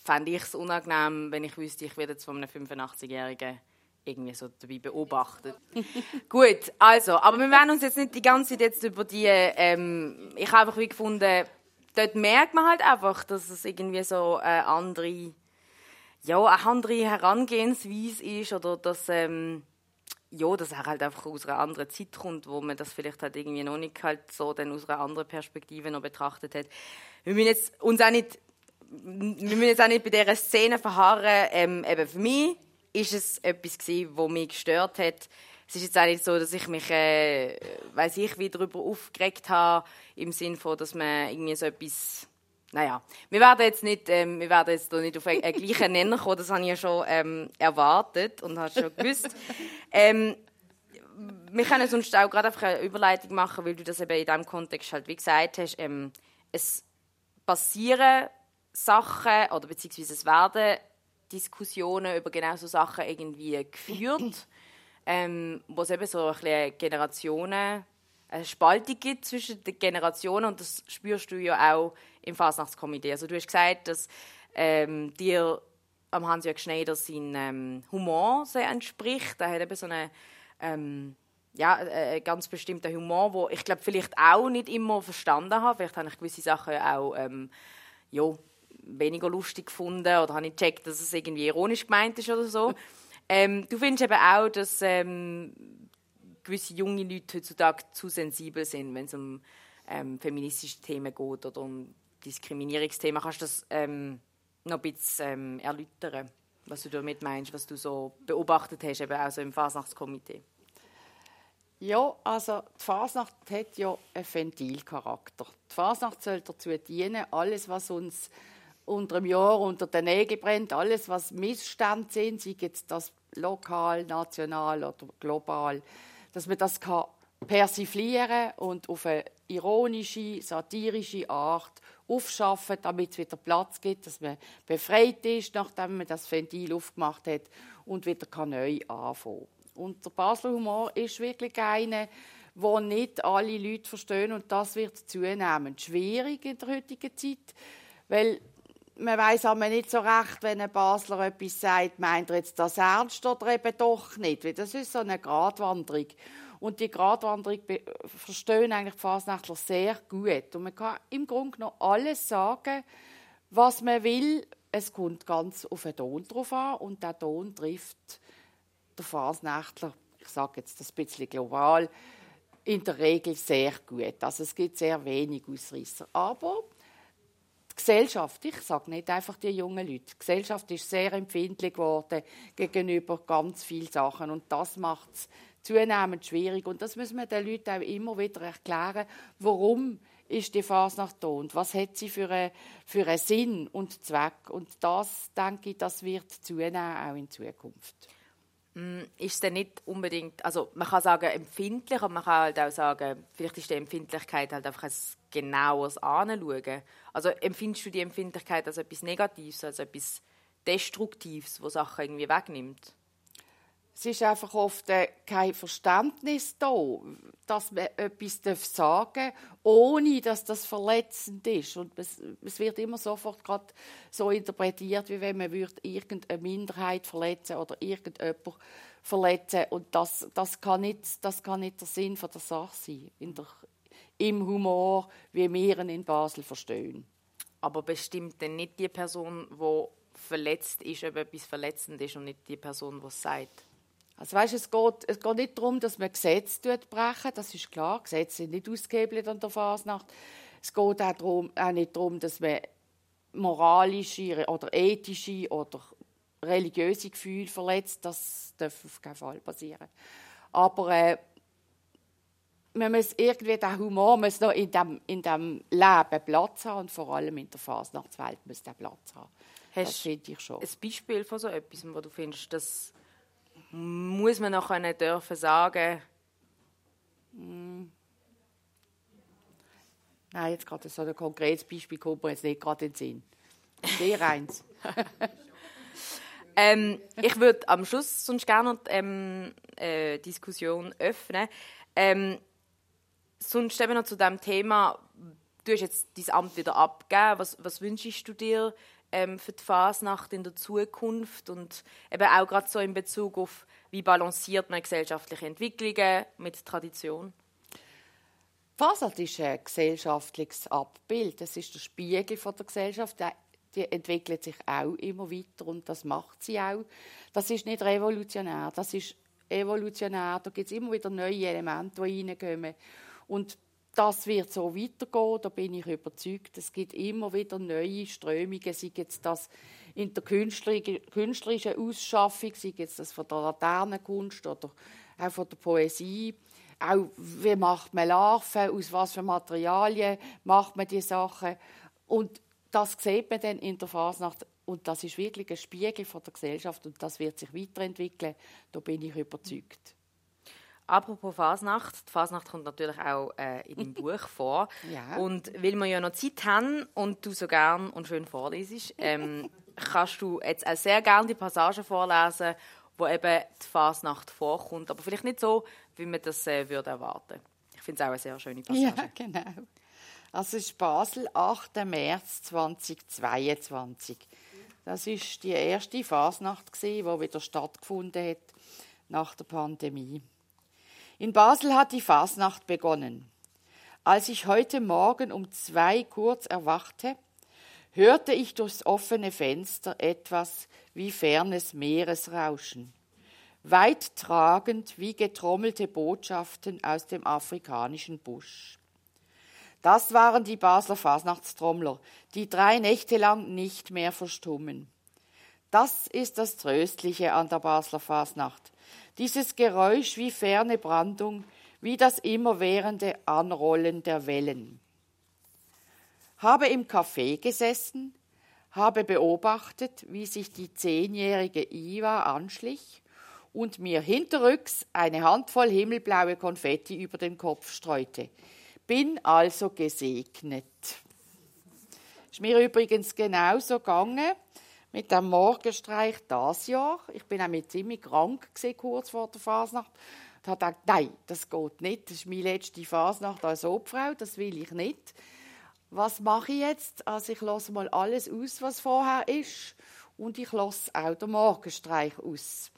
fände ich es unangenehm, wenn ich wüsste, ich werde jetzt von einem 85-Jährigen irgendwie so dabei beobachtet. [LAUGHS] Gut, also, aber wir werden uns jetzt nicht die ganze Zeit jetzt über die, ähm, ich habe einfach wie gefunden, dort merkt man halt einfach, dass es irgendwie so eine andere, ja, eine andere Herangehensweise ist oder dass, ähm, ja, dass er halt einfach aus einer anderen Zeit kommt, wo man das vielleicht halt irgendwie noch nicht halt so dann aus einer anderen Perspektive noch betrachtet hat. Wir müssen jetzt uns auch nicht, wir müssen jetzt auch nicht bei dieser Szene verharren, ähm, eben für mich ist es etwas gewesen, was mich gestört hat. Es ist jetzt auch nicht so, dass ich mich, äh, weiß ich, wie darüber aufgeregt habe, im Sinne von, dass man irgendwie so etwas, naja, wir werden jetzt nicht, ähm, wir werden jetzt nicht auf einen, gleichen [LAUGHS] Nenner kommen, das habe ich ja schon ähm, erwartet und habe schon gewusst. ähm, wir können sonst auch gerade einfach eine Überleitung machen, weil du das eben in diesem Kontext halt wie gesagt hast, ähm, es passieren Sachen oder beziehungsweise es werden Diskussionen über genau so Sachen irgendwie geführt, [CLEARS THROAT] ähm, wo es eben so ein bisschen Generationen, eine Spaltung gibt zwischen den Generationen und das spürst du ja auch im Fasnachtskomitee. Also du hast gesagt, dass ähm, dir am Hans-Jörg Schneider sein ähm, Humor sehr entspricht. Er hat eben so eine ähm, ja, äh, ein ganz bestimmter Humor, wo ich glaube vielleicht auch nicht immer verstanden habe. Vielleicht habe ich gewisse Sachen auch ähm, ja, weniger lustig gefunden oder habe ich gecheckt, dass es irgendwie ironisch gemeint ist oder so. [LAUGHS] ähm, du findest eben auch, dass ähm, gewisse junge Leute heutzutage zu sensibel sind, wenn es um ähm, feministische Themen geht oder um Diskriminierungsthemen. Kannst du das ähm, noch ein bisschen ähm, erläutern, was du damit meinst, was du so beobachtet hast, eben auch so im Fasnachtskomitee? Ja, also die Fasnacht hat ja einen Ventilcharakter. Die Fasnacht soll dazu dienen, alles, was uns unter dem Jahr unter den Nägeln brennt, alles, was Missstände sind, sei jetzt das lokal, national oder global, dass man das kann persiflieren und auf eine ironische, satirische Art aufschaffen, damit es wieder Platz gibt, dass man befreit ist, nachdem man das Ventil aufgemacht hat und wieder neu anfangen Und der Basler Humor ist wirklich einer, wo nicht alle Leute verstehen und das wird zunehmend schwierig in der heutigen Zeit, weil man weiß aber nicht so recht, wenn ein Basler etwas sagt, meint er jetzt das ernst oder eben doch nicht, weil das ist so eine Gratwanderung. Und die Gratwanderung verstehen eigentlich die Fasnächtler sehr gut. Und man kann im Grunde noch alles sagen, was man will. Es kommt ganz auf den Ton drauf an und der Ton trifft der Fasnächtler, ich sage jetzt das ein bisschen global, in der Regel sehr gut. Also es gibt sehr wenig Ausreißer. Aber die Gesellschaft, ich sage nicht einfach die jungen Leute, die Gesellschaft ist sehr empfindlich geworden gegenüber ganz vielen Sachen und das macht es zunehmend schwierig. Und das müssen wir den Leuten auch immer wieder erklären, warum ist die Fasnacht da und was hat sie für einen, für einen Sinn und Zweck. Und das, denke ich, das wird zunehmen, auch in Zukunft. Mm, ist es denn nicht unbedingt, also man kann sagen empfindlich, aber man kann halt auch sagen, vielleicht ist die Empfindlichkeit halt einfach ein genaueres Anschauen. Also empfindest du die Empfindlichkeit als etwas Negatives, als etwas Destruktives, wo Sachen irgendwie wegnimmt? es ist einfach oft äh, kein Verständnis da, dass man etwas sagen darf, ohne dass das verletzend ist. Und es, wird immer sofort gerade so interpretiert, wie wenn man würde irgendeine Minderheit verletzen oder irgendjemand verletzen. Und das, das, kann nicht, das kann nicht der Sinn von der Sache sein, in der, im Humor, wie wir ihn in Basel verstehen. Aber bestimmt denn nicht die Person, die verletzt ist, ob etwas verletzend ist und nicht die Person, die es sagt? Also weißt, es, geht, es geht nicht darum, dass man Gesetze brechen, das ist klar. Gesetze sind nicht ausgehebelt an der Fasnacht. Es geht auch, darum, auch nicht darum, dass man moralische oder ethische oder religiöse Gefühle verletzt. Das darf auf keinen Fall passieren. Aber äh, man muss irgendwie den Humor muss noch in dem, in dem Leben Platz haben und vor allem in der Fasnachtswelt muss der Platz haben. Hast das finde ich schon. Ein Beispiel von so etwas, wo du findest, dass muss man noch können dürfen sagen? Mm. Nein, jetzt gerade so ein konkretes Beispiel kommt mir jetzt nicht gerade in den Sinn. Sehr eins. [LAUGHS] ähm, ich würde am Schluss sonst gerne die ähm, äh, Diskussion öffnen. Ähm, sonst eben noch zu dem Thema, du hast jetzt dein Amt wieder abgegeben. Was, was wünschst du dir ähm, für die Fasnacht in der Zukunft und eben auch gerade so in Bezug auf, wie balanciert man gesellschaftliche Entwicklungen mit Tradition? Fasnacht ist ein gesellschaftliches Abbild. Das ist der Spiegel von der Gesellschaft. Die entwickelt sich auch immer weiter und das macht sie auch. Das ist nicht revolutionär, das ist evolutionär. Da gibt es immer wieder neue Elemente, die reinkommen. Und das wird so weitergehen, da bin ich überzeugt. Es gibt immer wieder neue Strömungen, sei jetzt das in der künstlerischen Ausschaffung, sei jetzt das von der Laternenkunst oder auch von der Poesie. Auch wie macht man Larven, aus was für Materialien macht man die Sachen. Und das sieht man dann in der Fasnacht und das ist wirklich ein Spiegel von der Gesellschaft und das wird sich weiterentwickeln. Da bin ich überzeugt. Apropos Fasnacht, die Fasnacht kommt natürlich auch äh, in deinem [LAUGHS] Buch vor. Ja. Und weil wir ja noch Zeit haben und du so gern und schön vorlesest, ähm, [LAUGHS] kannst du jetzt auch sehr gerne die Passagen vorlesen, wo eben die Fasnacht vorkommt. Aber vielleicht nicht so, wie man das äh, würde erwarten. Ich finde es auch eine sehr schöne Passage. Ja, genau. Also es ist Basel, 8. März 2022. Das ist die erste Fasnacht, die wieder stattgefunden hat nach der Pandemie. In Basel hat die Fasnacht begonnen. Als ich heute Morgen um zwei kurz erwachte, hörte ich durchs offene Fenster etwas wie fernes Meeresrauschen, weittragend wie getrommelte Botschaften aus dem afrikanischen Busch. Das waren die Basler Fasnachtstrommler, die drei Nächte lang nicht mehr verstummen. Das ist das Tröstliche an der Basler Fasnacht. Dieses Geräusch wie ferne Brandung, wie das immerwährende Anrollen der Wellen. Habe im Café gesessen, habe beobachtet, wie sich die zehnjährige Iva anschlich und mir hinterrücks eine Handvoll himmelblaue Konfetti über den Kopf streute. Bin also gesegnet. Ist mir übrigens genauso gegangen mit dem Morgenstreich das Jahr. Ich bin auch ziemlich krank gewesen, kurz vor der Fasnacht und habe gedacht, nein, das geht nicht. Das ist meine letzte Fasnacht als Obfrau, das will ich nicht. Was mache ich jetzt? Also ich lasse mal alles aus, was vorher ist, und ich lasse auch den Morgenstreich aus,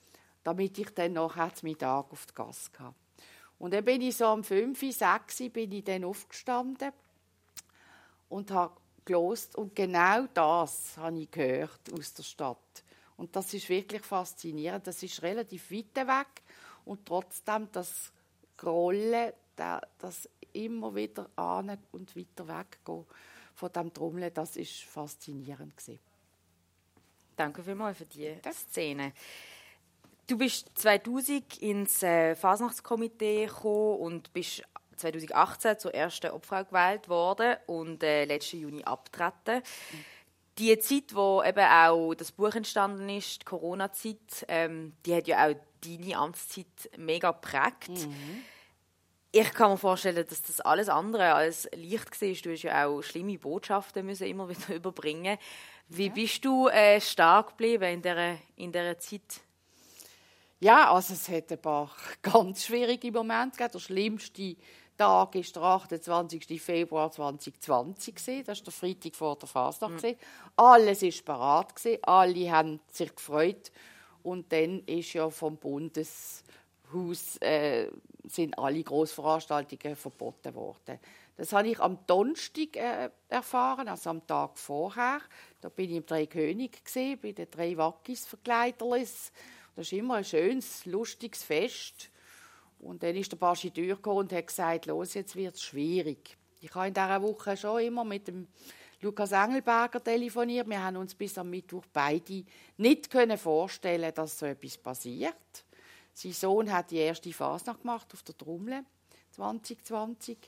damit ich dann nachher zum Mittag auf die Gas kann. Und dann bin ich so um 5, 6 bin ich dann aufgestanden und habe gelost und genau das habe ich gehört aus der Stadt. Und das ist wirklich faszinierend. Das ist relativ weit weg und trotzdem das Grollen, das immer wieder an und weiter weggehen von dem Trommeln, das ist faszinierend gewesen. Danke vielmals für die Szene. Du bist 2000 ins äh, Fasnachtskomitee gekommen und bist 2018 zur ersten Obfrau gewählt worden und äh, letzten Juni abtreten. Mhm. Die Zeit, wo eben auch das Buch entstanden ist, die Corona-Zeit, ähm, die hat ja auch deine Amtszeit mega geprägt. Mhm. Ich kann mir vorstellen, dass das alles andere als leicht war. Du hast ja auch schlimme Botschaften müssen immer [LAUGHS] wieder überbringen. Wie ja. bist du äh, stark geblieben in dieser, in dieser Zeit? Ja, also es hat ein paar [LAUGHS] ganz schwierige Momente gegeben. Der schlimmste Tag war der 28. Februar 2020. Das war der Freitag vor der Fasnacht. Mhm. Alles war parat. Alle haben sich gefreut. Und dann ist ja vom Bundeshaus äh, sind alle Großveranstaltungen verboten worden. Das habe ich am Donnerstag äh, erfahren, also am Tag vorher. Da bin ich im Drei König gesehen, bei den drei Wackis Verkleiderlis. Das ist immer ein schönes, lustiges Fest. Und dann ist der Baschi durchgekommen und hat gesagt, los, jetzt wird es schwierig. Ich habe in dieser Woche schon immer mit dem Lukas Engelberger telefoniert. Wir haben uns bis am Mittwoch beide nicht vorstellen, dass so etwas passiert. Sein Sohn hat die erste Fasnacht gemacht auf der Trommel 2020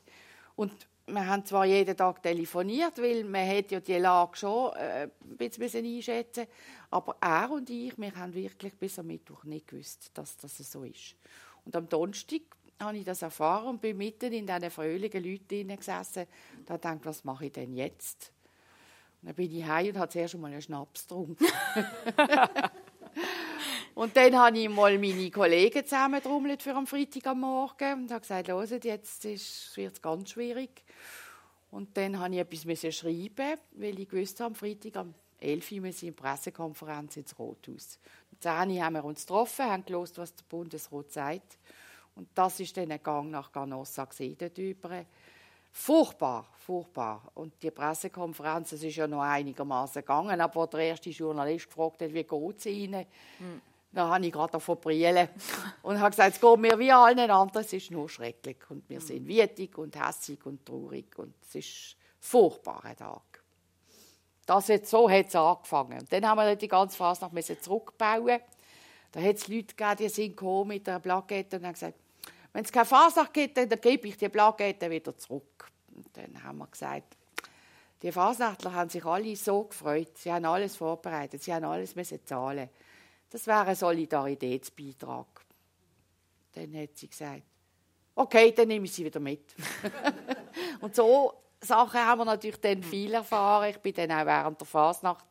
und wir haben zwar jeden Tag telefoniert, weil man hat ja die Lage schon äh, ein bisschen einschätzen aber er und ich, wir haben wirklich bis am Mittwoch nicht gewusst, dass das so ist. Und am Donnerstag habe ich das erfahren und bin mitten in diesen fröhlichen Leuten gesessen und habe gedacht, was mache ich denn jetzt? Und dann bin ich heim und habe zuerst einmal einen Schnaps getrunken. [LAUGHS] und dann habe ich mal meine Kollegen zusammentrommelt für am Freitag am Morgen und habe gesagt, hört, jetzt wird es ganz schwierig. Und dann habe ich etwas schreiben, weil ich wusste, am Freitag am 11 Uhr müssen in Pressekonferenz ins Rothaus. Um 10 Uhr haben wir uns getroffen, haben gelesen, was der Bundesrat sagt. Und das ist dann ein Gang nach Ganossa über. Furchtbar, furchtbar. Und die Pressekonferenz, es ist ja noch einigermaßen gegangen, aber der erste Journalist gefragt hat, wie geht es Ihnen? Hm. Da habe ich gerade davon brillen und habe gesagt, es geht mir wie allen anderen, es ist nur schrecklich. Und wir sind wütig und hässig und traurig und es ist ein furchtbarer Tag. Das jetzt, so hat es angefangen. Dann haben wir die ganze Phase noch zurückbauen. Da hat es Leute gegeben, die sind gekommen mit der Plakette und haben gesagt, wenn es keine Fasnacht gibt, dann gebe ich die Plakette wieder zurück. Und dann haben wir gesagt, die Fasnachtler haben sich alle so gefreut. Sie haben alles vorbereitet, sie haben alles müssen zahlen. Das wäre ein Solidaritätsbeitrag. Dann hat sie gesagt, okay, dann nehme ich sie wieder mit. [LAUGHS] und so Sachen haben wir natürlich dann viel erfahren. Ich bin dann auch während der Fasnacht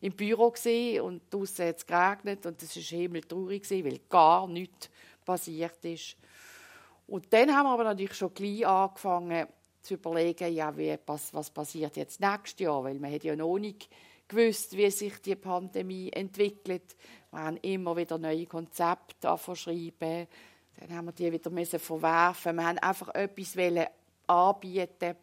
im Büro und draußen hat es geregnet und es war himmeltraurig, weil gar nichts passiert ist. Und dann haben wir aber natürlich schon gleich angefangen zu überlegen, ja, wie, was, was passiert jetzt nächstes Jahr, weil man hat ja noch nicht gewusst, wie sich die Pandemie entwickelt. Wir haben immer wieder neue Konzepte schreiben. Dann haben wir die wieder müssen verwerfen. Wir haben einfach etwas anbieten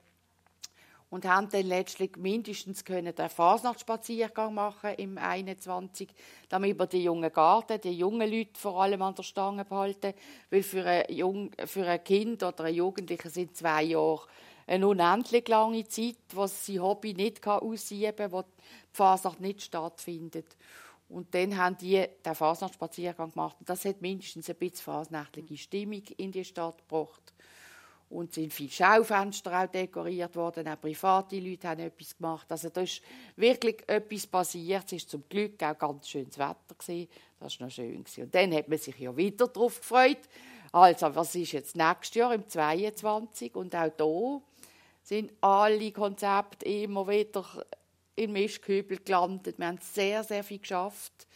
und haben dann letztlich mindestens können den Fasnachtsspaziergang machen im 21, damit wir die jungen Garten, die jungen Leute vor allem an der Stange behalten, weil für ein, Jung, für ein Kind oder ein Jugendlicher sind zwei Jahre eine unendlich lange Zeit, wo sie Hobby nicht ausüben kann, wo die Fasnacht nicht stattfindet. Und dann haben die den Fasnachtsspaziergang gemacht. Das hat mindestens ein bisschen fasnächtliche Stimmung in die Stadt gebracht. Und sind viele Schaufenster auch dekoriert worden, auch private Leute haben etwas gemacht. Also da ist wirklich etwas passiert. Es war zum Glück auch ganz schönes Wetter. Gewesen. Das war noch schön. Gewesen. Und dann hat man sich ja wieder darauf gefreut. Also, was ist jetzt nächstes Jahr, im 22? Und auch hier sind alle Konzepte immer wieder in Mischkübel gelandet. Wir haben sehr, sehr viel geschafft.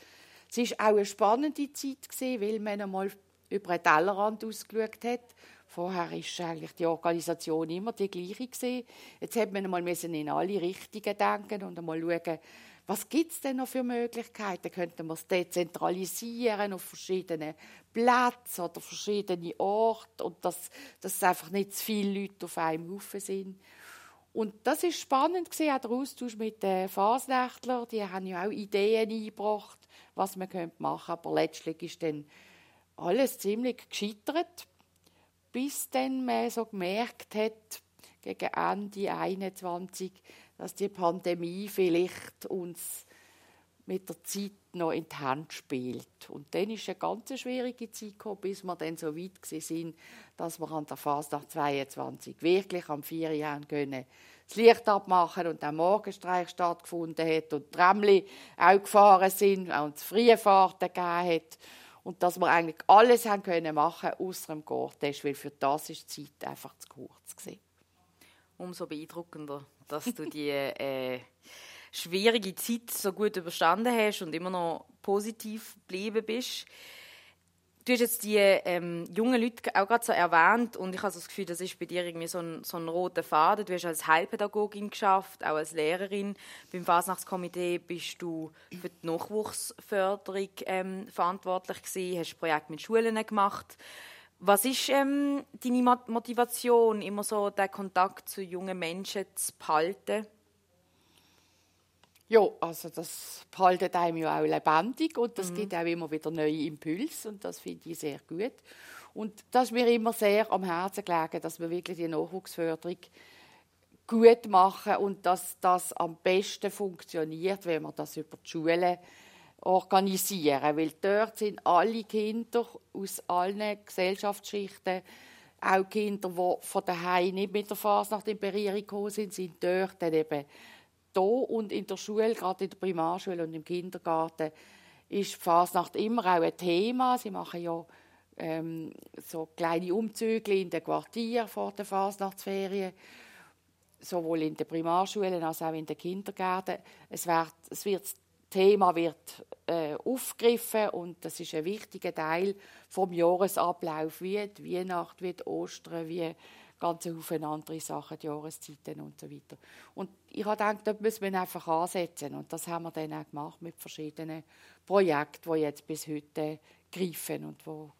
Es war auch eine spannende Zeit, gewesen, weil man einmal über den Tellerrand ausgeschaut hat. Vorher war eigentlich die Organisation immer die gleiche. Gewesen. Jetzt hat man einmal in alle Richtungen denken und einmal schauen, was gibt es denn noch für Möglichkeiten? Könnten wir es dezentralisieren auf verschiedene Plätze oder verschiedene Orte und dass, dass einfach nicht zu viele Leute auf einem Haufen sind. Und das ist spannend gewesen, auch der Austausch mit den Fasnächtlern. Die haben ja auch Ideen eingebracht, was man machen könnte. Aber letztlich ist dann alles ziemlich gescheitert, bis dann man so gemerkt hat, gegen Ende 21, dass die Pandemie vielleicht uns mit der Zeit noch in die Hand spielt. Und dann ist eine ganz schwierige Zeit gekommen, bis wir dann so weit sind, dass wir an der Fasnacht 22 wirklich am 4 Jahren können das Licht abmachen und der Morgenstreich stattgefunden hat und Tramli auch gefahren sind und es freie Fahrten gegeben hat und dass wir eigentlich alles haben können machen außer dem Gortest, weil für das ist die Zeit einfach zu kurz gewesen. Umso beeindruckender, dass du die äh, schwierige Zeit so gut überstanden hast und immer noch positiv geblieben bist. Du hast jetzt die ähm, jungen Leute auch gerade so erwähnt und ich habe das Gefühl, das ist bei dir irgendwie so ein, so ein roter Faden. Du hast als Heilpädagogin geschafft, auch als Lehrerin. Beim Fasnachtskomitee bist du für die Nachwuchsförderung ähm, verantwortlich gewesen, hast Projekte mit Schulen gemacht. Was ist ähm, deine Motivation, immer so den Kontakt zu jungen Menschen zu behalten? Ja, also das hält einem ja auch lebendig und das mhm. gibt auch immer wieder neue Impulse und das finde ich sehr gut. Und das ist mir immer sehr am Herzen gelegen, dass wir wirklich die Nachwuchsförderung gut machen und dass das am besten funktioniert, wenn wir das über die Schulen organisieren. Weil dort sind alle Kinder aus allen Gesellschaftsschichten, auch Kinder, die von daheim nicht mit der Fasnacht in Berührung gekommen sind, sind dort dann eben hier und in der Schule, gerade in der Primarschule und im Kindergarten, ist die Fasnacht immer auch ein Thema. Sie machen ja ähm, so kleine Umzüge in den Quartier vor der Fasnachtsferien, sowohl in den Primarschulen als auch in den Kindergärten. Es wird, es wird das Thema wird äh, aufgegriffen und das ist ein wichtiger Teil vom Jahresablauf, wie die Weihnacht, wie die Ostern, wie ganz Haufen andere Sachen, die Jahreszeiten und so weiter. Und ich habe gedacht, da müssen wir einfach ansetzen und das haben wir dann auch gemacht mit verschiedenen Projekten, die jetzt bis heute greifen und wo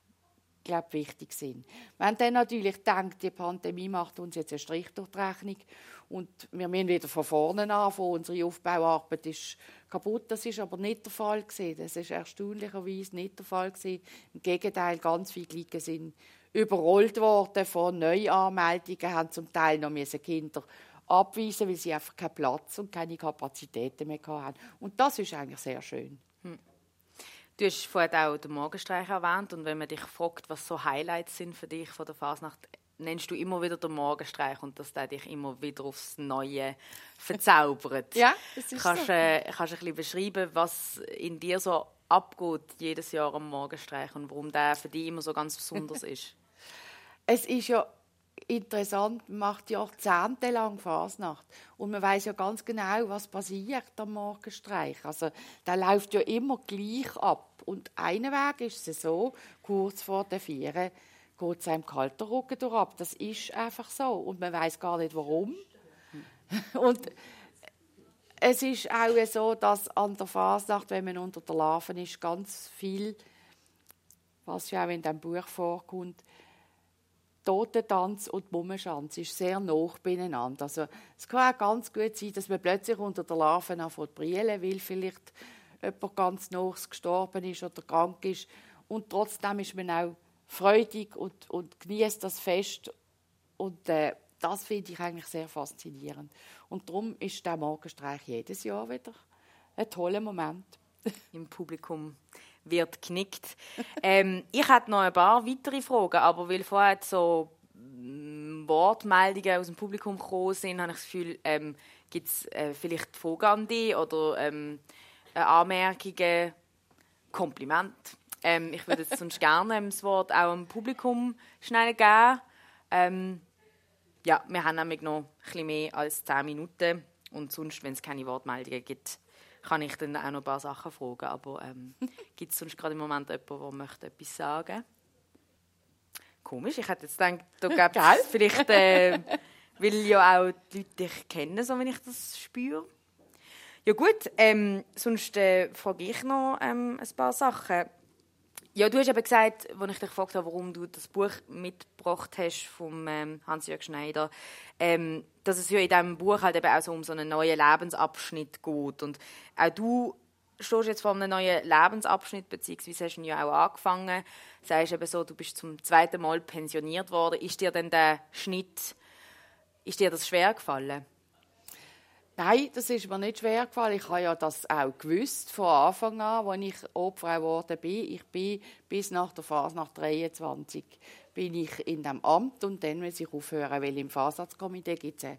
glaube wichtig sind. Wir haben dann natürlich gedacht, die Pandemie macht uns jetzt einen Strich durch die Rechnung und wir müssen wieder von vorne anfangen. Unsere Aufbauarbeit ist kaputt. Das ist aber nicht der Fall gewesen. Das ist erstaunlicherweise nicht der Fall gewesen. Im Gegenteil, ganz viele Klicken sind überrollt worden von Neuanmeldungen, haben zum Teil noch Kinder abweisen, weil sie einfach keinen Platz und keine Kapazitäten mehr hatten. Und das ist eigentlich sehr schön. Hm. Du hast vorhin auch den Morgenstreich erwähnt und wenn man dich fragt, was so Highlights sind für dich von der Fasnacht, nennst du immer wieder den Morgenstreich und dass der dich immer wieder aufs Neue verzaubert. ja, das ist kannst, so. Äh, kannst du ein bisschen beschreiben, was in dir so abgeht jedes Jahr am Morgenstreich und warum der für dich immer so ganz besonders [LAUGHS] ist? es ist ja interessant, man macht jahrzehntelang Fasnacht und man weiß ja ganz genau, was passiert am Morgenstreich. Also der läuft ja immer gleich ab und einen Weg ist es so, kurz vor der Vieren geht es einem kalter Rücken durch ab. Das ist einfach so und man weiß gar nicht warum. [LAUGHS] Und es ist auch so, dass an der Fasnacht, wenn man unter der Larven ist, ganz viel was ja auch in diesem Buch vorkommt, Totentanz und Mummenschanz ist sehr nah beieinander. Also, es kann auch ganz gut sein, dass man plötzlich unter der Larve anfängt brillen, weil vielleicht jemand ganz nah gestorben ist oder krank ist. Und trotzdem ist man auch freudig und, und genießt das Fest. Und äh, das finde ich eigentlich sehr faszinierend. Und darum ist der Morgenstreich jedes Jahr wieder ein toller Moment. [LAUGHS] Im Publikum wird knickt. ähm, ich hätte noch ein paar weitere Fragen, aber weil vorher so mm, Wortmeldungen aus dem Publikum gekommen sind, habe ich das Gefühl, ähm, gibt es äh, vielleicht Fragen an dich oder ähm, Anmerkungen, Kompliment. Ähm, ich würde jetzt sonst gerne das Wort auch dem Publikum schnell geben. Ähm, ja, wir haben nämlich noch ein bisschen mehr als 10 Minuten und sonst, wenn es keine Wortmeldungen gibt, kann ich dann auch noch ein paar Sachen fragen. Aber ähm, [LAUGHS] gibt es sonst gerade im Moment jemanden, der möchte etwas sagen Komisch, ich hätte jetzt gedacht, da gäbe es [LAUGHS] vielleicht, äh, weil ja auch die Leute dich kennen, so wenn ich das spüre. Ja gut, ähm, sonst äh, frage ich noch ähm, ein paar Sachen. Ja, du hast eben gesagt, als ich dich gefragt habe, warum du das Buch mitgebracht hast vom ähm, Hans-Jörg Schneider, ähm, dass es ja in diesem Buch halt eben auch so um so einen neuen Lebensabschnitt geht. Und auch du stehst jetzt vor einem neuen Lebensabschnitt, beziehungsweise hast du ihn ja auch angefangen. Sagst eben so, du bist zum zweiten Mal pensioniert worden. Ist dir denn der Schnitt, ist dir das schwer gefallen? Nein, das ist mir nicht schwer gefallen. Ich habe ja das auch gewusst von Anfang an, als ich Obfrau geworden bin. Ich bin bis nach der Phase nach 23 bin ich in dem Amt und dann, wenn ich aufhören will, im Fahrsatzkomitee gibt es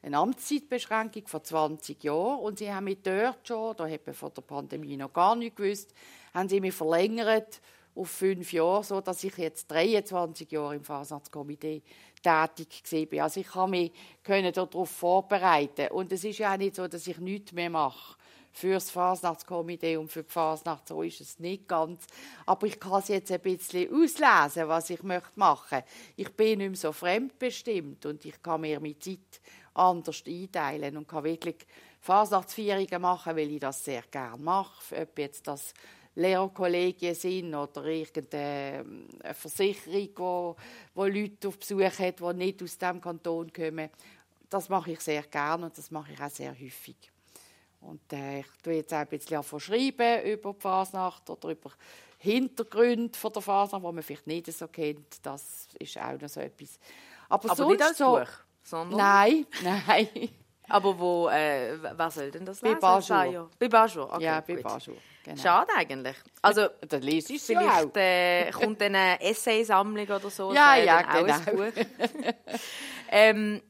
eine Amtszeitbeschränkung von 20 Jahren und sie haben mich dort schon, da hat man von der Pandemie noch gar nicht gewusst, haben sie mich verlängert auf fünf Jahre, so dass ich jetzt 23 Jahre im Fahrsatzkomitee tätig bin. Also ich kann mich darauf vorbereiten. Und es ist ja auch nicht so, dass ich nichts mehr mache für das Fasnachtskomitee und für die Fasnacht. So ist es nicht ganz. Aber ich kann es jetzt ein bisschen auslesen, was ich machen möchte. Ich bin nicht mehr so fremdbestimmt und ich kann mir meine Zeit anders einteilen und kann wirklich Fasnachtsfeierungen machen, weil ich das sehr gerne mache. Ob jetzt das Lehrerkollegien sind oder irgendeine Versicherung, wo, wo Leute auf Besuch hat, die nicht aus diesem Kanton kommen. Das mache ich sehr gerne und das mache ich auch sehr häufig. Und äh, ich tue jetzt auch ein bisschen schreiben über die Fasnacht oder über Hintergründe von der Fasnacht, die man vielleicht nicht so kennt. Das ist auch noch so etwas. Aber, Aber nicht als so, Buch, sondern... Nein, [LAUGHS] nein. Aber wo, äh, wer soll denn das lesen? Bei Bajur. Bei Bajur, okay, Ja, bei Bajur. Genau. Schade eigentlich. Also, da lese ich vielleicht äh, kommt dann eine Essaysammlung oder so. Ja, ja, genau. [LAUGHS] ähm,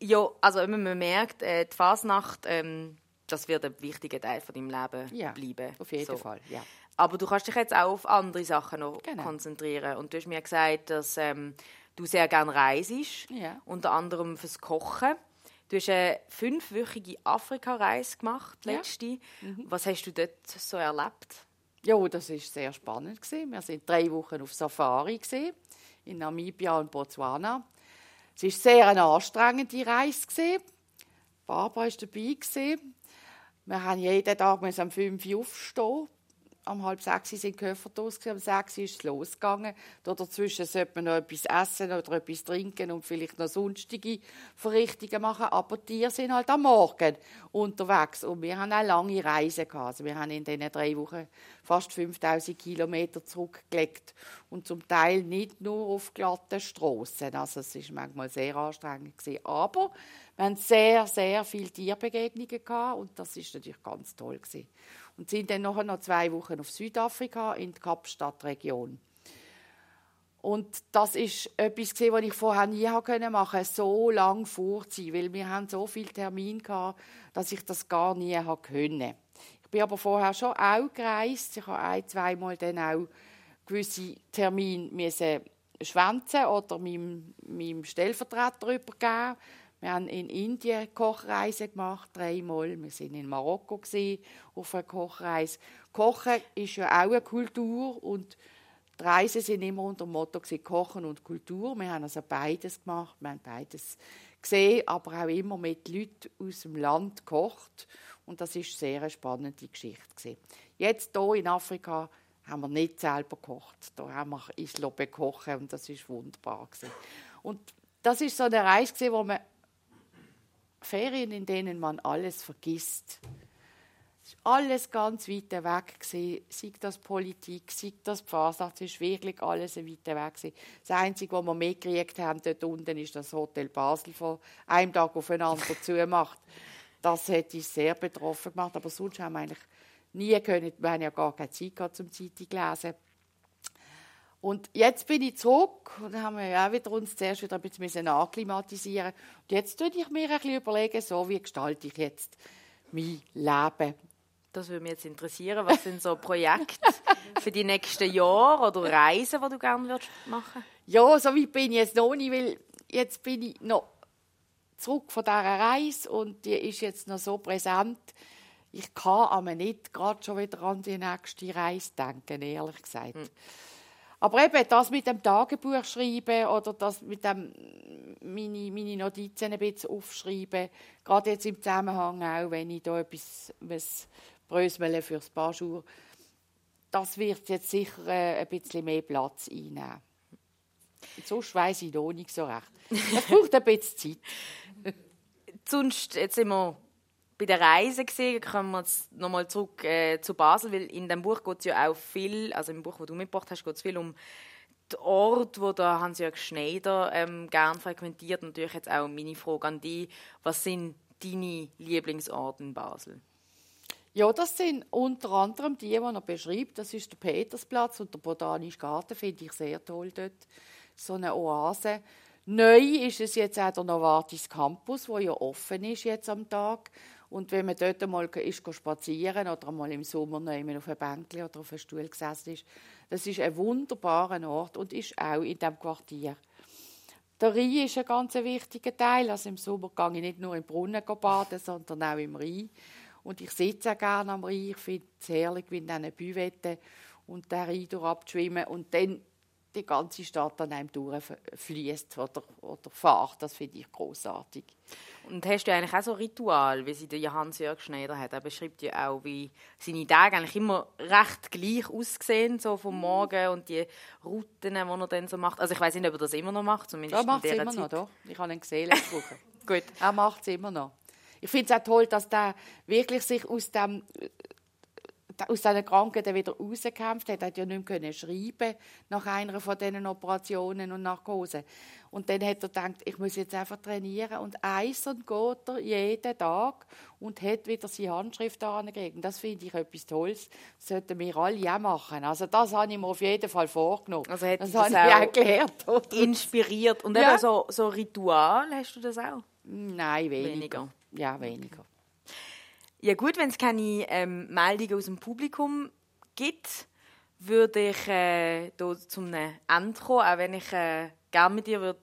ja, also man merkt, äh, die Fasnacht, ähm, das wird ein wichtiger Teil von deinem Leben ja, bleiben. Auf jeden so. Fall, ja. Aber du kannst dich jetzt auch auf andere Sachen noch genau. konzentrieren. Und du hast mir gesagt, dass ähm, du sehr gerne reist, ja. unter anderem fürs Kochen. Du hast eine fünfwöchige Afrika-Reise gemacht, letzte. Ja. Mhm. Was hast du dort so erlebt? Ja, das war sehr spannend. Wir waren drei Wochen auf Safari in Namibia und Botswana. Es war sehr eine anstrengende Reise. Barbara war dabei. Wir haben jeden Tag um 5 Uhr aufstehen um halb sechs sind Koffer aus, um sechs ist es losgegangen. Da dazwischen sollte man noch etwas essen oder etwas trinken und vielleicht noch sonstige Verrichtungen machen. Aber die Tiere sind halt am Morgen unterwegs. Und wir haben auch lange Reisen gehabt. Also wir haben in diesen drei Wochen fast 5000 Kilometer zurückgelegt. Und zum Teil nicht nur auf glatten Strassen. Also es war manchmal sehr anstrengend. Gewesen. Aber wir haben sehr, sehr viele Tierbegegnungen gehabt. Und das ist natürlich ganz toll. Gewesen und sind dann noch zwei Wochen auf Südafrika in der Kapstadt-Region. Und das ist etwas, was ich vorher nie machen konnte, so lange vorziehen, weil wir haben so viele Termine hatten, dass ich das gar nie konnte. Ich bin aber vorher schon auch gereist. Ich habe ein, zweimal dann auch gewisse Termine schwänzen oder meinem, meinem Stellvertreter übergeben. Wir haben in Indien Kochreise gemacht, dreimal. Wir sind in Marokko auf einer Kochreise. Kochen ist ja auch eine Kultur und die Reisen sind immer unter dem Motto Kochen und Kultur. Wir haben also beides gemacht, wir haben beides gesehen, aber auch immer mit Leuten aus dem Land gekocht und das ist sehr eine spannende Geschichte. Jetzt hier in Afrika haben wir nicht selber gekocht. Da haben wir Islo bekochen und das ist wunderbar. Und das ist so eine Reise gewesen, wo man Ferien, in denen man alles vergisst. Es war alles ganz weit weg. Gewesen. Sei das Politik, sei das Fasnacht, es war wirklich alles weit weg. Gewesen. Das Einzige, was wir mitgekriegt haben dort unten, ist das Hotel Basel von einem Tag aufeinander [LAUGHS] zumacht. Das hätte ich sehr betroffen gemacht, aber sonst haben wir eigentlich nie können, wir haben ja gar keine Zeit gehabt, zum Zeitung lesen. Und jetzt bin ich zurück und haben wir ja auch wieder uns zuerst wieder ein bisschen akklimatisieren. Und jetzt tue ich mir ein bisschen überlegen, so wie gestalte ich jetzt mein Leben. Das würde mich jetzt interessieren. Was sind so Projekte [LAUGHS] für die nächsten Jahre oder Reisen, die du gerne würdest machen Ja, so weit bin ich jetzt noch nicht, weil jetzt bin ich noch zurück von dieser Reise und die ist jetzt noch so präsent. Ich kann aber nicht gerade schon wieder an die nächste Reise denken, ehrlich gesagt. Mhm. Aber eben das mit dem Tagebuch schreiben oder das mit dem meine, meine Notizen ein bisschen aufschreiben, gerade jetzt im Zusammenhang auch, wenn ich da etwas brösmele fürs Bajour, das wird jetzt sicher äh, ein bisschen mehr Platz einnehmen. Sonst weiss ich noch nicht so recht. Es braucht ein bisschen Zeit. Sonst, jetzt sind wir bei der Reise gesehen, kommen wir jetzt nochmal zurück äh, zu Basel, weil in dem Buch geht es ja auch viel, also im Buch, das du mitgebracht hast, geht es viel um den Ort, wo der Hans-Jörg Schneider ähm, gern frequentiert. Natürlich jetzt auch meine Frage an dich, was sind deine Lieblingsorte in Basel? Ja, das sind unter anderem die, die er beschreibt. Das ist der Petersplatz und der Botanische Garten, finde ich sehr toll dort. So eine Oase. Neu ist es jetzt auch der Novartis Campus, wo ja offen ist jetzt am Tag. Und wenn man dort mal ist spazieren oder mal im Sommer noch auf einem Bänkchen oder auf einem Stuhl gesessen ist, das ist ein wunderbarer Ort und ist auch in diesem Quartier. Der Rhein ist ein ganz wichtiger Teil. Also im Sommer gehe ich nicht nur im Brunnen baden, sondern auch im Rhein. Und ich sitze auch gerne am Rhein. Ich finde es herrlich, wie in diesen Büvetten und den Rhein durchzuschwimmen. Und dann die ganze Stadt an einem durchfließt oder, oder fährt. Das finde ich großartig. Und hast du eigentlich auch so ein Ritual, wie sie der Hans-Jörg Schneider hat? Er beschreibt ja auch, wie seine Tage eigentlich immer recht gleich aussehen, so vom mhm. Morgen und die Routen, die er dann so macht. Also ich weiß nicht, ob er das immer noch macht, zumindest ja, macht es immer Zeit. noch, doch. Ich habe ihn gesehen letzte Woche. [LAUGHS] Gut. Er macht es immer noch. Ich finde es auch toll, dass er wirklich sich aus dem aus seiner Krankheit wieder rausgekämpft hat. Er hat ja nicht mehr schreiben nach einer von diesen Operationen und Narkose. Und dann hat er gedacht, ich muss jetzt einfach trainieren. Und eisern geht er jeden Tag und hat wieder seine Handschrift angekriegt. Das finde ich etwas Tolles. Das sollten wir alle auch machen. Also das habe ich mir auf jeden Fall vorgenommen. Also hat das, das habe ich auch gelernt. Inspiriert. Und ja. eben so, so Ritual, hast du das auch? Nein, weniger. weniger. Ja, weniger. Ja gut, wenn es keine ähm, Meldungen aus dem Publikum gibt, würde ich äh, zum Ende kommen, auch wenn ich äh, gerne mit dir würde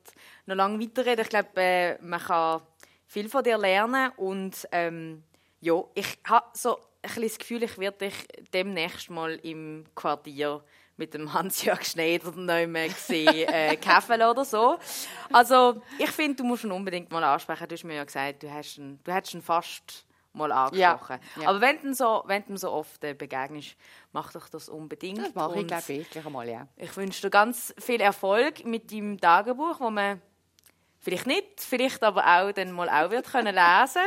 noch lange weiterreden. Ich glaube, äh, man kann viel von dir lernen und ähm, ja, ich habe so ein das Gefühl, ich werde dich demnächst mal im Quartier mit dem [LAUGHS] Hans-Jörg Schneider nicht mehr gesehen, äh, [LAUGHS] oder so. Also ich finde, du musst ihn unbedingt mal ansprechen. Du hast mir ja gesagt, du hast ihn, du hast ihn fast mal angesprochen. Ja, ja. Aber wenn du so, wenn du so oft begegnest, mach doch das unbedingt. Das mache ich, glaube ich, einmal, ja. Ich wünsche dir ganz viel Erfolg mit deinem Tagebuch, wo man vielleicht nicht, vielleicht aber auch dann mal auch wird können [LAUGHS] lesen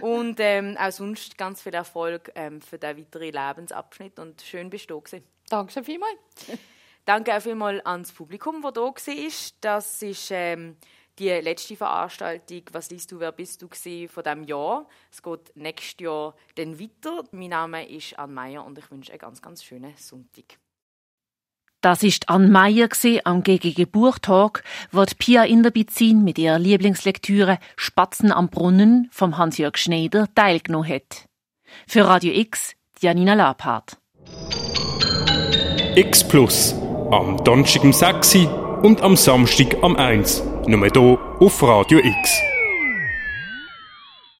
und ähm, auch sonst ganz viel Erfolg ähm, für den weiteren Lebensabschnitt und schön bist du gewesen. Danke vielmals. Danke auch vielmals ans Publikum, das da war. Das ist ähm, die letzte Veranstaltung, was liest du, wer bist du, von diesem Jahr. Es geht nächstes Jahr dann weiter. Mein Name ist Anne Meyer und ich wünsche einen ganz, ganz schönen Sonntag. Das ist Anne Meyer am Gegengeburtstag, wo Pia Inderbizin mit ihrer Lieblingslektüre Spatzen am Brunnen vom Hans-Jörg Schneider teilgenommen hat. Für Radio X, Janina Labhardt. X Plus am Donnerstag um 6 und am Samstag am 1. Nur hier auf Radio X.